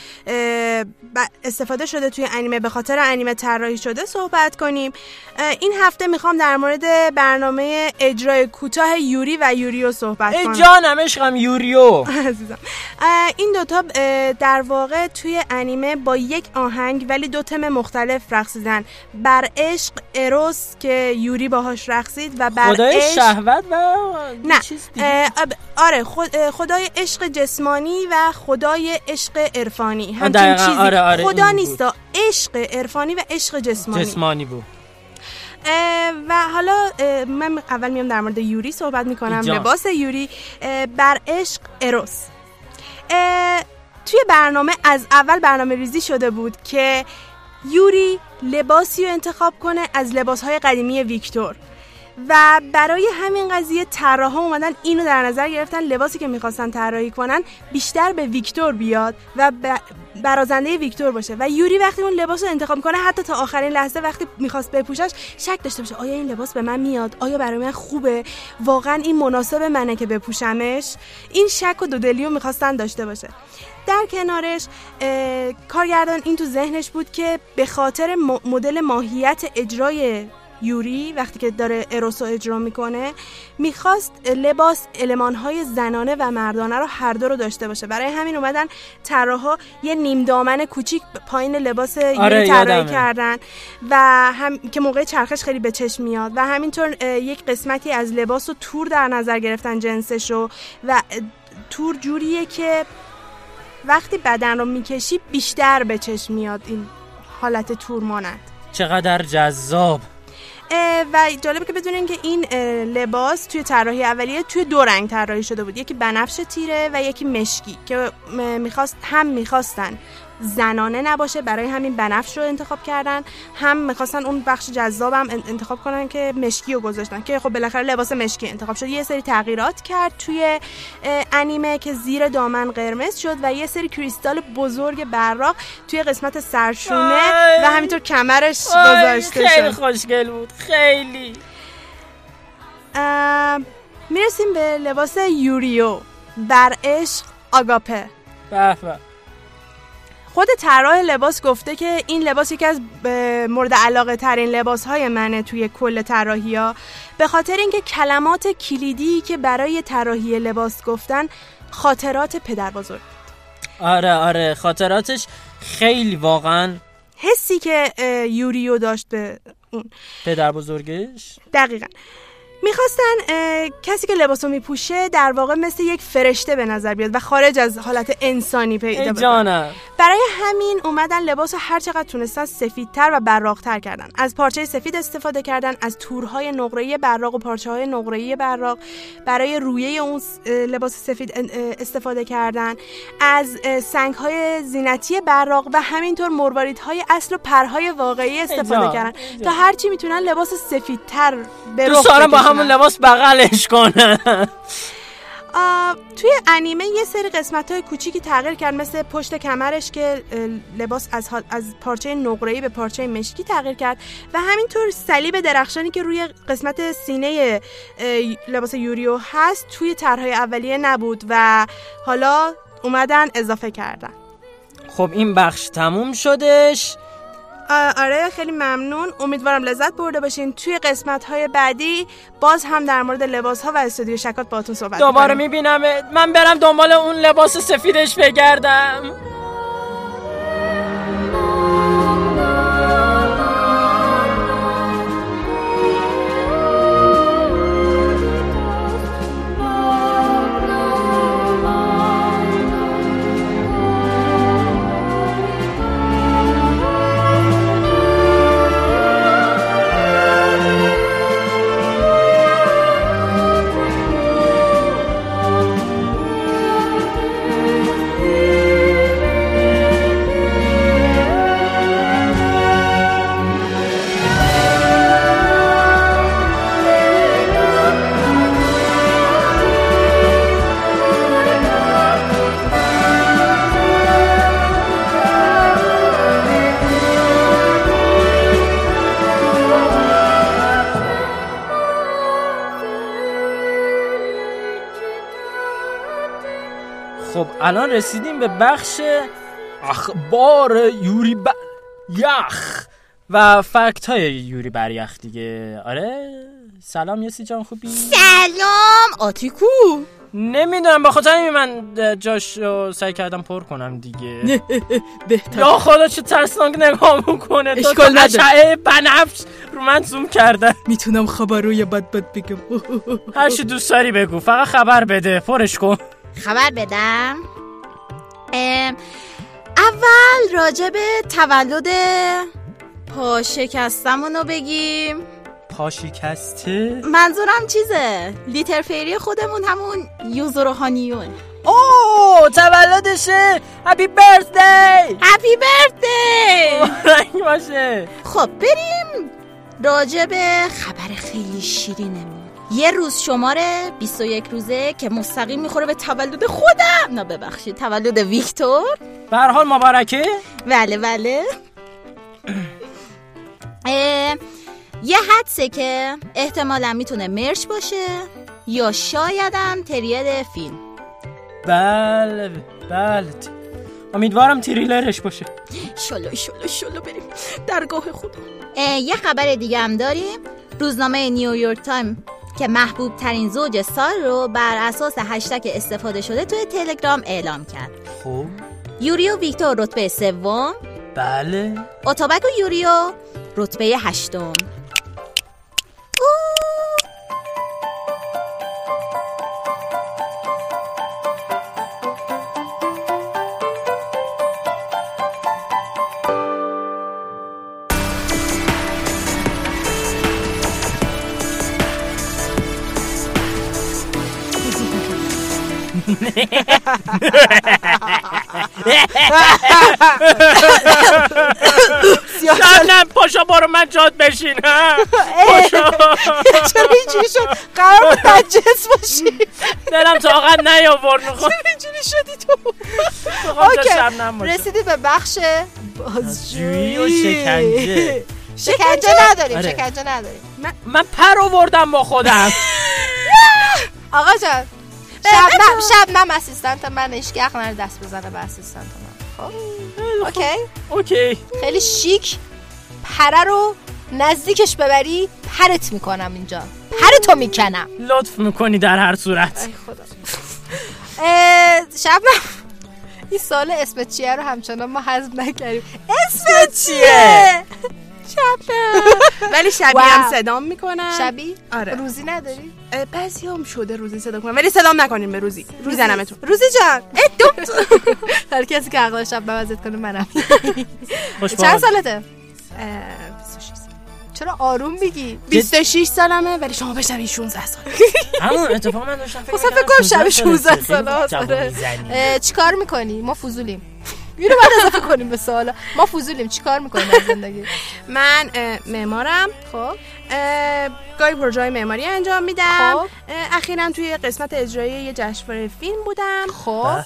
استفاده شده توی انیمه. به خاطر انیمه طراحی شده صحبت کنیم. این هفته می‌خوام در مورد برنامه اجرای کوتاه یوری و یوریو صحبت ای کنم. جانم عشقم یوریو. عزیزم. این دوتا در واقع توی انیمه با یک آهنگ ولی دو تم مختلف رقصیدن بر عشق اروس که یوری باهاش رقصید و بر خدای عشق شهوت و نه چیز آره اه، خدای عشق جسمانی و خدای عشق عرفانی. همچین چیزی. آره، آره، خدا. نیستا عشق عرفانی و عشق جسمانی. جسمانی بود. و حالا من اول میام در مورد یوری صحبت می‌کنم. لباس یوری بر عشق اروس. توی برنامه از اول برنامه ریزی شده بود که یوری لباسی رو انتخاب کنه از لباسهای قدیمی ویکتور. و برای همین قضیه طراحا اومدن اینو در نظر گرفتن لباسی که می‌خواستن طراحی کنن بیشتر به ویکتور بیاد و برازنده ویکتور باشه. و یوری وقتی اون لباس رو انتخاب کنه حتی تا آخرین لحظه وقتی می‌خواست بپوشش شک داشته باشه آیا این لباس به من میاد؟ آیا برای من خوبه؟ واقعا این مناسب منه که بپوشمش؟ این شک و دودلی رو می‌خواستن داشته باشه. در کنارش کارگردان این تو ذهنش بود که به خاطر مدل ماهیت اجرای یوری وقتی که داره اروس رو اجرا می‌کنه می‌خواست لباس المانهای زنانه و مردانه رو هر دو رو داشته باشه برای همین اومدن طراحا یه نیم دامن کوچیک پایین لباس یوری آره، طراحی یادمه. کردن و هم که موقع چرخش خیلی به چشم میاد و همینطور یک قسمتی از لباس و تور در نظر گرفتن جنسش رو و تور جوریه که وقتی بدن رو می‌کشی بیشتر به چشم میاد این حالت تور مانند چقدر جذاب. و جالبه که بدونین که این لباس توی طراحی اولیه توی دو رنگ طراحی شده بود. یکی بنفش تیره و یکی مشکی که می‌خواست هم می‌خواستن زنانه نباشه برای همین بنفش رو انتخاب کردن. هم می‌خواستن اون بخش جذابم ان- انتخاب کنن که مشکی رو گذاشتن که خب بالاخره لباس مشکی انتخاب شد. یه سری تغییرات کرد توی انیمه که زیر دامن قرمز شد و یه سری کریستال بزرگ براق توی قسمت سرشونه و همینطور کمرش گذاشته خیلی شد. خوشگل بود خیلی. می‌رسیم به لباس یوریو. بر عشق آگاپه. به. خود طراح لباس گفته که این لباس یکی از مورد علاقه ترین لباس های منه توی کل طراحی ها به خاطر اینکه کلمات کلیدی که برای طراحی لباس گفتن خاطرات پدر بزرگ آره آره خاطراتش خیلی واقعا حسی که یوریو داشت به اون. پدر بزرگش دقیقا. می‌خواستن کسی که لباسو میپوشه در واقع مثل یک فرشته به نظر بیاد و خارج از حالت انسانی پیدا بکنه برای همین اومدن لباس رو هر چقدر تونستن سفیدتر و براقتر کردن از پارچه سفید استفاده کردن از تورهای نقره‌ای براق و پارچه های نقره‌ای براق برای رویه اون لباس سفید استفاده کردن از سنگ های زینتی براق و همینطور مرواریدهای اصل و پرهای واقعی استفاده کردن تا. هرچی می‌تونن لباس سفیدتر به رخ. همون لباس بغلش کنم. آه، توی انیمه یه سری قسمت های کوچیکی تغییر کرد مثل پشت کمرش که لباس از, از پارچه نقره‌ای به پارچه مشکی تغییر کرد و همینطور صلیب درخشانی که روی قسمت سینه لباس یوریو هست توی طرحهای اولیه نبود و حالا اومدن اضافه کردن. خب این بخش تموم شدش. آره خیلی ممنون. امیدوارم لذت برده باشین. توی قسمت های بعدی باز هم در مورد لباس ها و استودیو شکات باهاتون صحبت دوباره. می‌بینم من برم دنبال اون لباس سفیدش بگردم. الان رسیدیم به بخش اخبار یوری ب... یخ و فکت های یوری بر یخ دیگه. آره؟ سلام یسی جان خوبی؟ سلام. آتیکو. نمی‌دونم به خاطر همین من جاش رو سعی کردم پر کنم دیگه. بهتر. یا خدا چه ترسناک نگاه می‌کنه. اشکال نداره. اشعه بنفش رو من زوم کرده. می‌تونم خبر رو یه بد بد بگم. هر چی دوست داری بگو. فقط خبر بده. پرش کن. خبر بدم. اول راجع به تولد پا شکستمونو بگیم. پا شکسته منظورم چیزه؟ لیتر فیری خودمون همون یوزورو هانیون اوه تولدشه. هپی برزدی هپی برثدی رنگ باشه. خب بریم راجع به خبر خیلی شیرینمون یه روز شماره 21 روزه که مستقیم می‌خوره به تولد خودم. نه ببخشید تولد ویکتور. به حال مبارکه. بله بله. یه حدسه که احتمالا می‌تونه مرش باشه یا شایدم ترید فیلم. بله بله. امیدوارم تریلرش باشه. شلو شلو شلو بریم. درگاه خدا. یه خبر دیگه هم داریم. روزنامه نیویورک تایمز که محبوب ترین زوج سال رو بر اساس هشتگ استفاده شده توی تلگرام اعلام کرد. خب. یوریو ویکتور رتبه سوم. بله. اتابک و یوریو رتبه هشتم. نه پاشا برو من جاد بشینم پاشا. چرا اینجوری شد؟ قرار بود نجس باشی. دلم طاقت نیاورد. می‌خوام چرا اینجوری شدی تو. شبنم باشه رسیدی به بخش بازجویی و شکنجه. شکنجه نداریم آره. شکنجه نداریم. من پر آوردم با خودم. آقا جان. شبنم شبنم اسیستنت من اشکیخ نره دست بزنه به اسیستنت من. خب؟ Okay. Okay. خیلی شیک. پره رو نزدیکش ببری پرت می‌کنم اینجا. پرتو می‌کنم. لطف می‌کنی در هر صورت. اه، شبنم این سال اسم چیه رو همچنان ما حذف نکردیم. اسم چیه؟ شبنم ولی شبیه. هم صدام می‌کنن. شبی آره. روزی نداری؟ بعضی هم شده روزی صدا کنم ولی صدام نکنین به روزی. میزنمتون روزی جان. هر کسی که عقل شب نوازت کنه منم. چند. سالته؟ چرا آروم میگی؟ 26 سالمه ولی شما بشنوین 16 سال. همون اتفاق من داشتم فکر خب کنم شب 16 خیلی ساله جوون آره می‌زنی. اه، چیکار می‌کنی؟ ما فضولیم اینو بعد اضافه کنیم به سوالا. ما فضولیم چیکار می‌کنیم در زندگی؟ من معمارم. خب. اه، گاهی پروژه معماری انجام میدم. خب. اخیرا توی قسمت اجرایی یه جشنواره فیلم بودم. خب.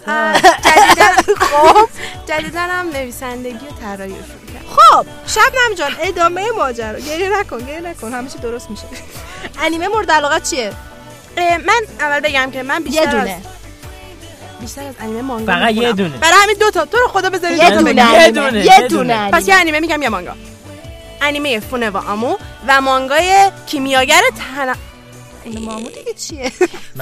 جدیدن خب. جدیدن هم نویسندگی و طراحی رو شروع کردم. خب. شبنم جان ادامه ماجرا. گریه نکن گریه نکن. همه چی درست میشه. انیمه مورد علاقه چیه؟ من اول بگم که من بیشتر یه از دونه. بیشتر از انیمه مانگا فقط یه. دونه. برای همین دو تا تو رو خدا بذارید یه دو تا دونه. یه انیمه. دونه، یه یه دونه. پس یه انیمه میگم یا مانگا انیمه فونه و آمو و مانگای کیمیاگر تن مامو دیگه چیه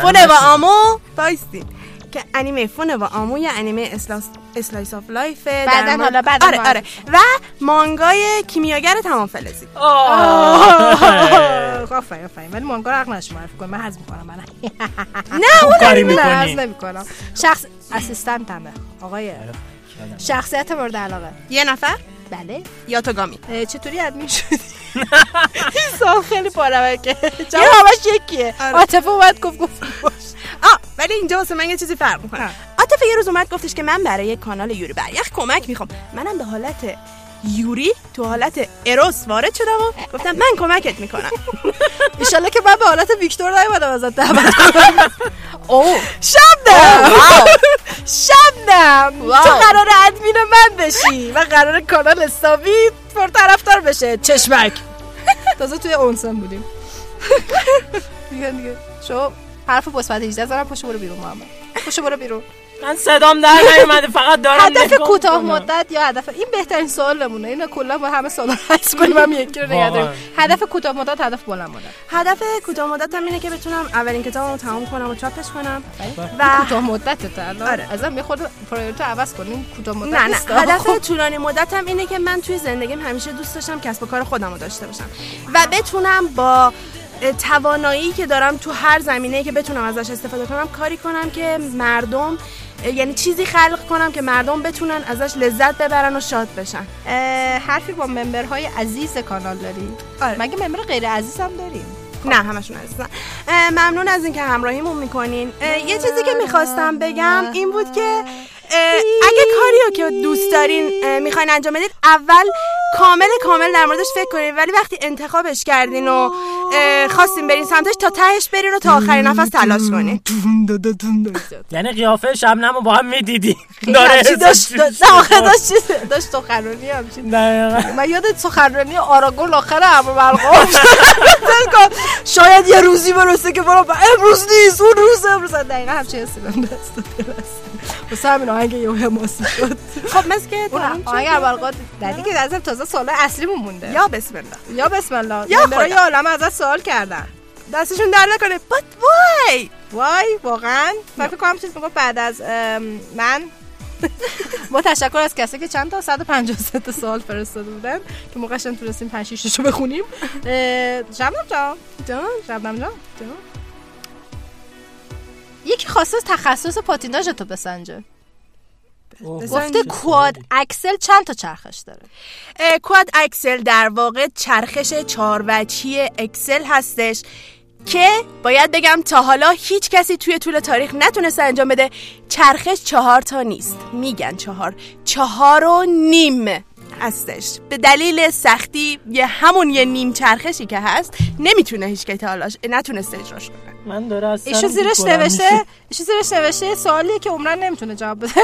فونه و. آمو بایستین که انیمه فونه و آمو یا انیمه اسلاس اسلایس آف لایف بعدن حالا بعدن آره. آره. و مانگای کیمیاگر تمام فلزی. آه. آفرین آفرین. ولی مانگا رو حق نشو معرفی کنم. من حذف می‌کنم من نه کاری نه حذف می‌کنی نمی‌کنم. شخص اسیستنتمه آقای شخصیت مورد علاقه. یه نفر؟ بله. یا توگامی چطوری ادمین شدی؟ این سال خیلی پاره که همش یکیه. آره. عاطفه اومد گفت گفت. باش آ ولی اینجا واسه من یه چیزی فرق می‌کنه. عاطفه یه روز اومد گفتش که من برای کانال یوری بریخ کمک می‌خوام. منم به حالت یوری تو حالت اروس وارد شدم و گفتم من کمکت می‌کنم. ایشالله که من به حالت ویکتور نیومدم ازت دعوت کنم. او شبنم. شبنم. تو قرار ادمین من بشی و قرار کانال استاوی پر طرفدار بشه. چشمک. تازه توی اونسن بودیم. دیگه دیگه. شو. حرف مثبت 18 زارم پشو برو بیرون محمد پشو برو بیرون من صدام در نیومده فقط دارم هدف کوتاه. مدت یا هدف این بهترین سوالمونه اینو کلا با همه سوالا حذف کنیم هم یکی رو نگه داریم واقعا. هدف کوتاه مدت هدف بلند مدت هدف کوتاه مدتم اینه که بتونم اولین کتابمو تمام کنم و چاپش کنم و کوتاه مدت تا الان آره. ازم یه خورده پرایورتی عوض کنیم کوتاه مدت نه نه. هدف خب. طولانی مدتم اینه که من توی زندگیم همیشه دوست داشتم کسب و کار خودم رو داشته باشم و بتونم با توانایی که دارم تو هر زمینه که بتونم ازش استفاده کنم کاری کنم که مردم یعنی چیزی خلق کنم که مردم بتونن ازش لذت ببرن و شاد بشن. حرفی با ممبرهای عزیز کانال داری آره. مگه ممبر غیر عزیز هم داریم؟ نه همشون عزیزن. اه، ممنون از اینکه همراهیمون می‌کنین. یه چیزی که می‌خواستم بگم این بود که اگه کاریو که دوست دارین می‌خواین انجام بدین اول کامل کامل در موردش فکر کنین. ولی وقتی انتخابش کردین و خواستین برین سمتش تا تهش برین و تا آخرین نفس تلاش کنین. یعنی قیافه شبنم رو با هم می‌دیدی. همچی داشت داشت- داشت سخنرانی همچین. من یاد سخنرانی آراگل آخر امر بالقوم شاید یه روزی برسه که برو امروز نیست اون روز امروز. دقیقا همچین حسی بهم دست داد واسه همین آهنگ یه حماسی شد. خب مثل که آهنگ شد. ابوالقاد در دیگه ازم تازه سوال اصلیمون مونده. یا بسم الله. یا بسم الله. یا خدا. یه عالم ازت سوال کردن دستشون در نکنه. But why? وای واقعا. من فکر کنم چیز می‌گفت بعد از من. با تشکر از کسی که چند تا 153 تا سوال فرستاده بودن که قشنگ تونستیم 5 6 رو بخونیم شبنم جان. جان شبنم جان. جان. یکی خواسته تخصص پاتیناژ تو بسنجه. گفته. quad axel چند تا چرخش داره؟ quad axel در واقع چرخش چهار وجهی axel هستش که باید بگم تا حالا هیچ کسی توی طول تاریخ نتونسته انجام بده. چرخش چهار تا نیست. میگن چهار. چهار و نیم. هستش. به دلیل سختی یه همون یه نیم چرخشی که هست نمی‌تونه هیچ که تا حالا نتونسته اجراش کنه. من داره از ایشون سرم زیرش نوشته. ایشون زیرش نوشته سوالیه که عمرن نمی‌تونه جواب بده.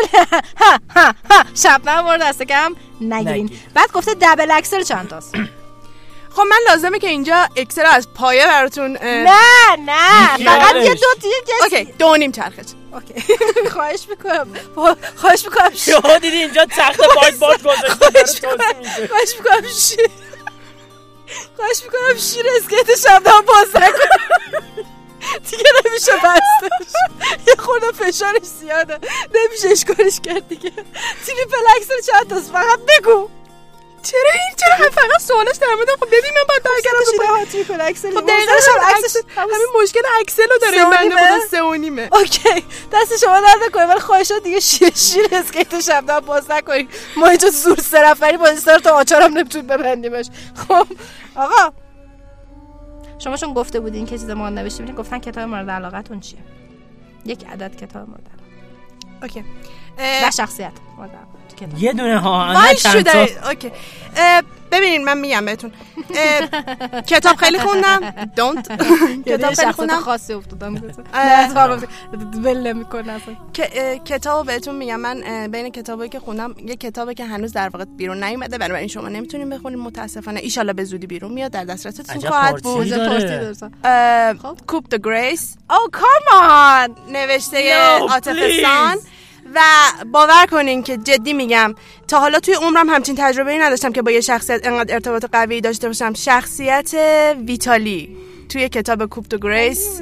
ها ها ها شبنم مورد دست کم نگیرین. نگیر. بعد گفته دبل اکسل چند تاست. خب من لازمه که اینجا اکسل از پایه براتون نه نه فقط یه دو گس اوکی دو نیم چرخش. اوکی. خواهش می‌کنم. خواهش می‌کنم. شما دیدی اینجا تخت باید باید گذاشته. خواهش می‌کنم. شیر. خواهش می‌کنم شیر اسکیت شبنم باز نکنم. دیگه نمیشه بستش. یه خورده فشارش زیاده. نمیشه اشکالش کرد دیگه. تریپل اکسل چند تاست؟ فقط بگو. چرا این چرا فقط سوالش در مورد خب ببین من باید برگردم ها تریپل اکسل خب دقیقا هم عکسش همین مشکل اکسل رو داره این بنده؟ خدا سه و نیمه اوکی. دست شما درد نکنه ولی خواهشات دیگه شیر شیر اسکیت شبنم باز نکنید. ما اینجا زور سه نفری بازی سر تا آچارم نمی‌تونید ببندیمش. خب آقا. شما چون گفته بودین که چیز ما نوشته بودین گفتن کتاب مورد علاقتون چیه؟ یک عدد کتاب مورد علاقه. Okay. و شخصیت مورد. یه دونه ها نه وای چند تا. شده Okay ببینین من میگم بهتون. کتاب خیلی خوندم. دونت کتاب خیلی خوندم. خاصی افتادم. که- اه، کتاب بهتون میگم. من بین کتابایی که خوندم یه کتابی که هنوز در واقع بیرون نیومده بنابراین شما نمی‌تونین بخونید متاسفانه ایشالله به زودی بیرون میاد. در دسترستون خواهد بود. کوپ د گریس او کامان نوشته No, عاطف و باور کنین که جدی میگم تا حالا توی عمرم همچین تجربه نداشتم که با یه شخصیت انقدر ارتباط قوی داشته باشم. شخصیت ویتالی توی کتاب کوپ دو گریس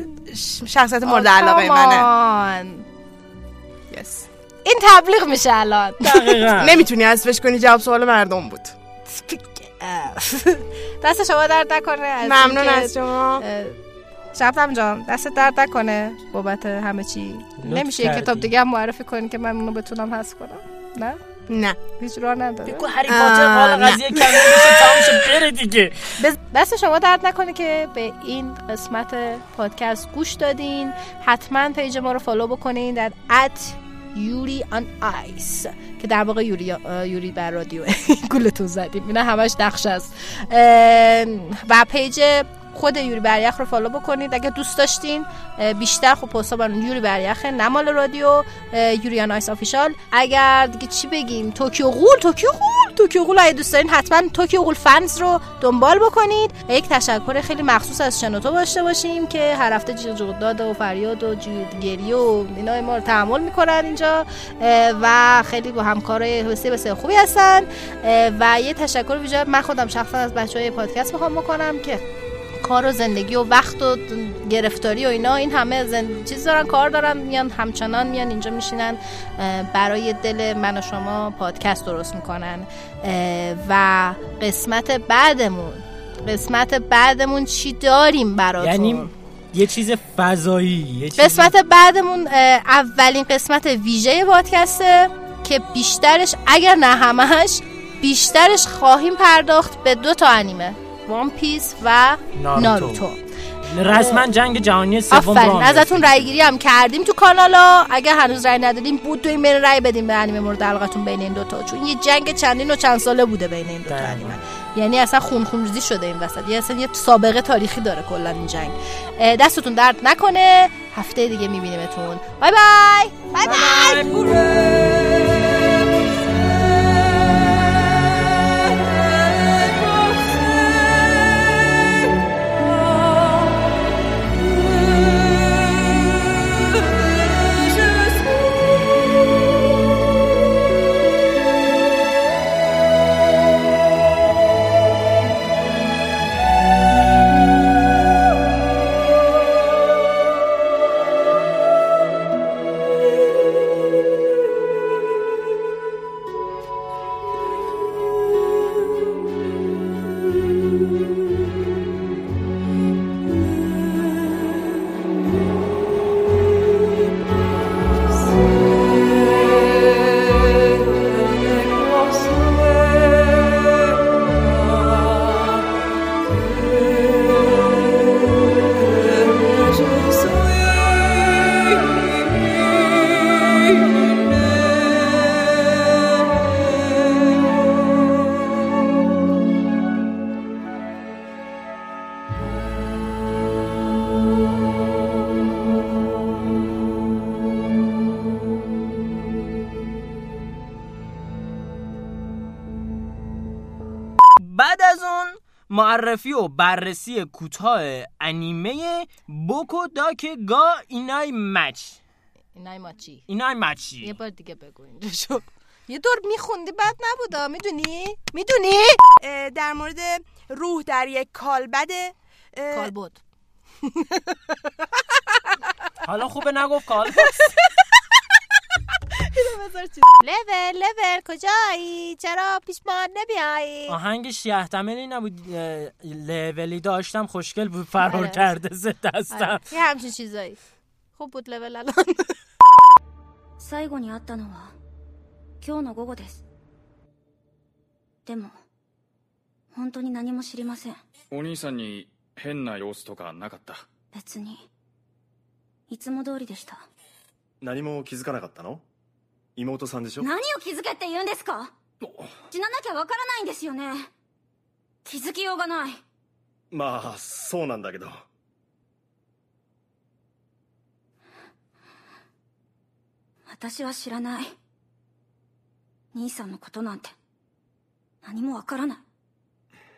شخصیت مورد علاقه منه. yes. این تبلیغ میشه الان. نمی‌تونی حذفش کنی جواب سوال مردم بود. دست شما درد نکنه ممنون از شما. شبنم جان. دست درد نکنه بابت همه چی. نمیشه یه کردی. کتاب دیگه هم معرفی کنی که من اونو بتونم حذف کنم. نه؟ نه. هیچ راه نداره. بگو هری پاتر حال. قضیه کمی بشه تمام شه بره دیگه. دست شما درد نکنه که به این قسمت پادکست گوش دادین. حتما پیج ما رو فالو بکنین در ات یوری آن آیس که در واقع یوری, یوری بر رادیو گولتون زدیم. اینا همش نقش است. و پیج خود یوری بریخ رو فالو بکنید. اگه دوست داشتین بیشتر خب پستا بر یوری بریخه نمال رادیو یوری آن آیس آفیشال. اگر دیگه چی بگیم؟ توکیو غول توکیو غول توکیو غول. اگه دوست دارین حتما توکیو غول فنز رو دنبال بکنید. یک تشکر خیلی مخصوص از شنوتو داشته باشیم که هر هفته جیغ داد و فریاد و گریه و اینا ما رو تحمل می‌کنن اینجا. و خیلی با همکارای بسیار بسیار خوبی هستن. و یه تشکر ویژه من خودم شخصا از بچه های پادکست می‌خوام بکنم که کار و زندگی و وقت و گرفتاری و اینا این همه زن... چیز دارن کار دارن میان همچنان میان اینجا میشینن برای دل من و شما پادکست درست می‌کنن. و قسمت بعدمون قسمت بعدمون چی داریم براتون؟ یعنی یه چیز فضایی یه چیز قسمت بعدمون اولین قسمت ویژه پادکسته که بیشترش اگر نه همش بیشترش خواهیم پرداخت به دو تا انیمه. وان پیس و ناروتو. ناروتو. رسما جنگ جهانی سوم رو آفرین ازتون رای گیری هم کردیم تو کانالا. اگر هنوز رای ندادیم بود تو این بین رای بدیم به انیمه مورد علاقتون بین این دوتا. چون یه جنگ چندین و چند ساله بوده بین این دوتا. انیمه. یعنی اصلا خون خونریزی شده این وسط. یه اصلا یه سابقه تاریخی داره کلا این جنگ. دستتون درد نکنه. هفته دیگه میبینیمتون. بای بای. بای بای. معرفی و بررسی کوتاه انیمه بوکو داک گا اینای مچ. اینای ماچی. اینای مچی. یه بار دیگه بگو اینجا شو. یه دور میخوندی بد نبودا می‌دونی؟ می‌دونی؟ در مورد روح در یک کالبد کالبد. حالا خوبه نگفت کال لول لول کجایی چرا پیش ما نمیایی آهنگ شیه تمری نبود اه، لولی داشتم خوشگل بود فرار آره. کرده ز دستم آره، یه همچین چیزایی خوب بود لول الان 最後に会ったのは今日の午後ですでも本当に何も知りませんお兄さんに変な様子とかなかった別にいつも通りでした何も気づかなかったの 妹さんでしょ？何を気づけって言うんですか？死ななきゃわからないんですよね。気づきようがない。まあそうなんだけど。私は知らない。兄さんのことなんて何もわからない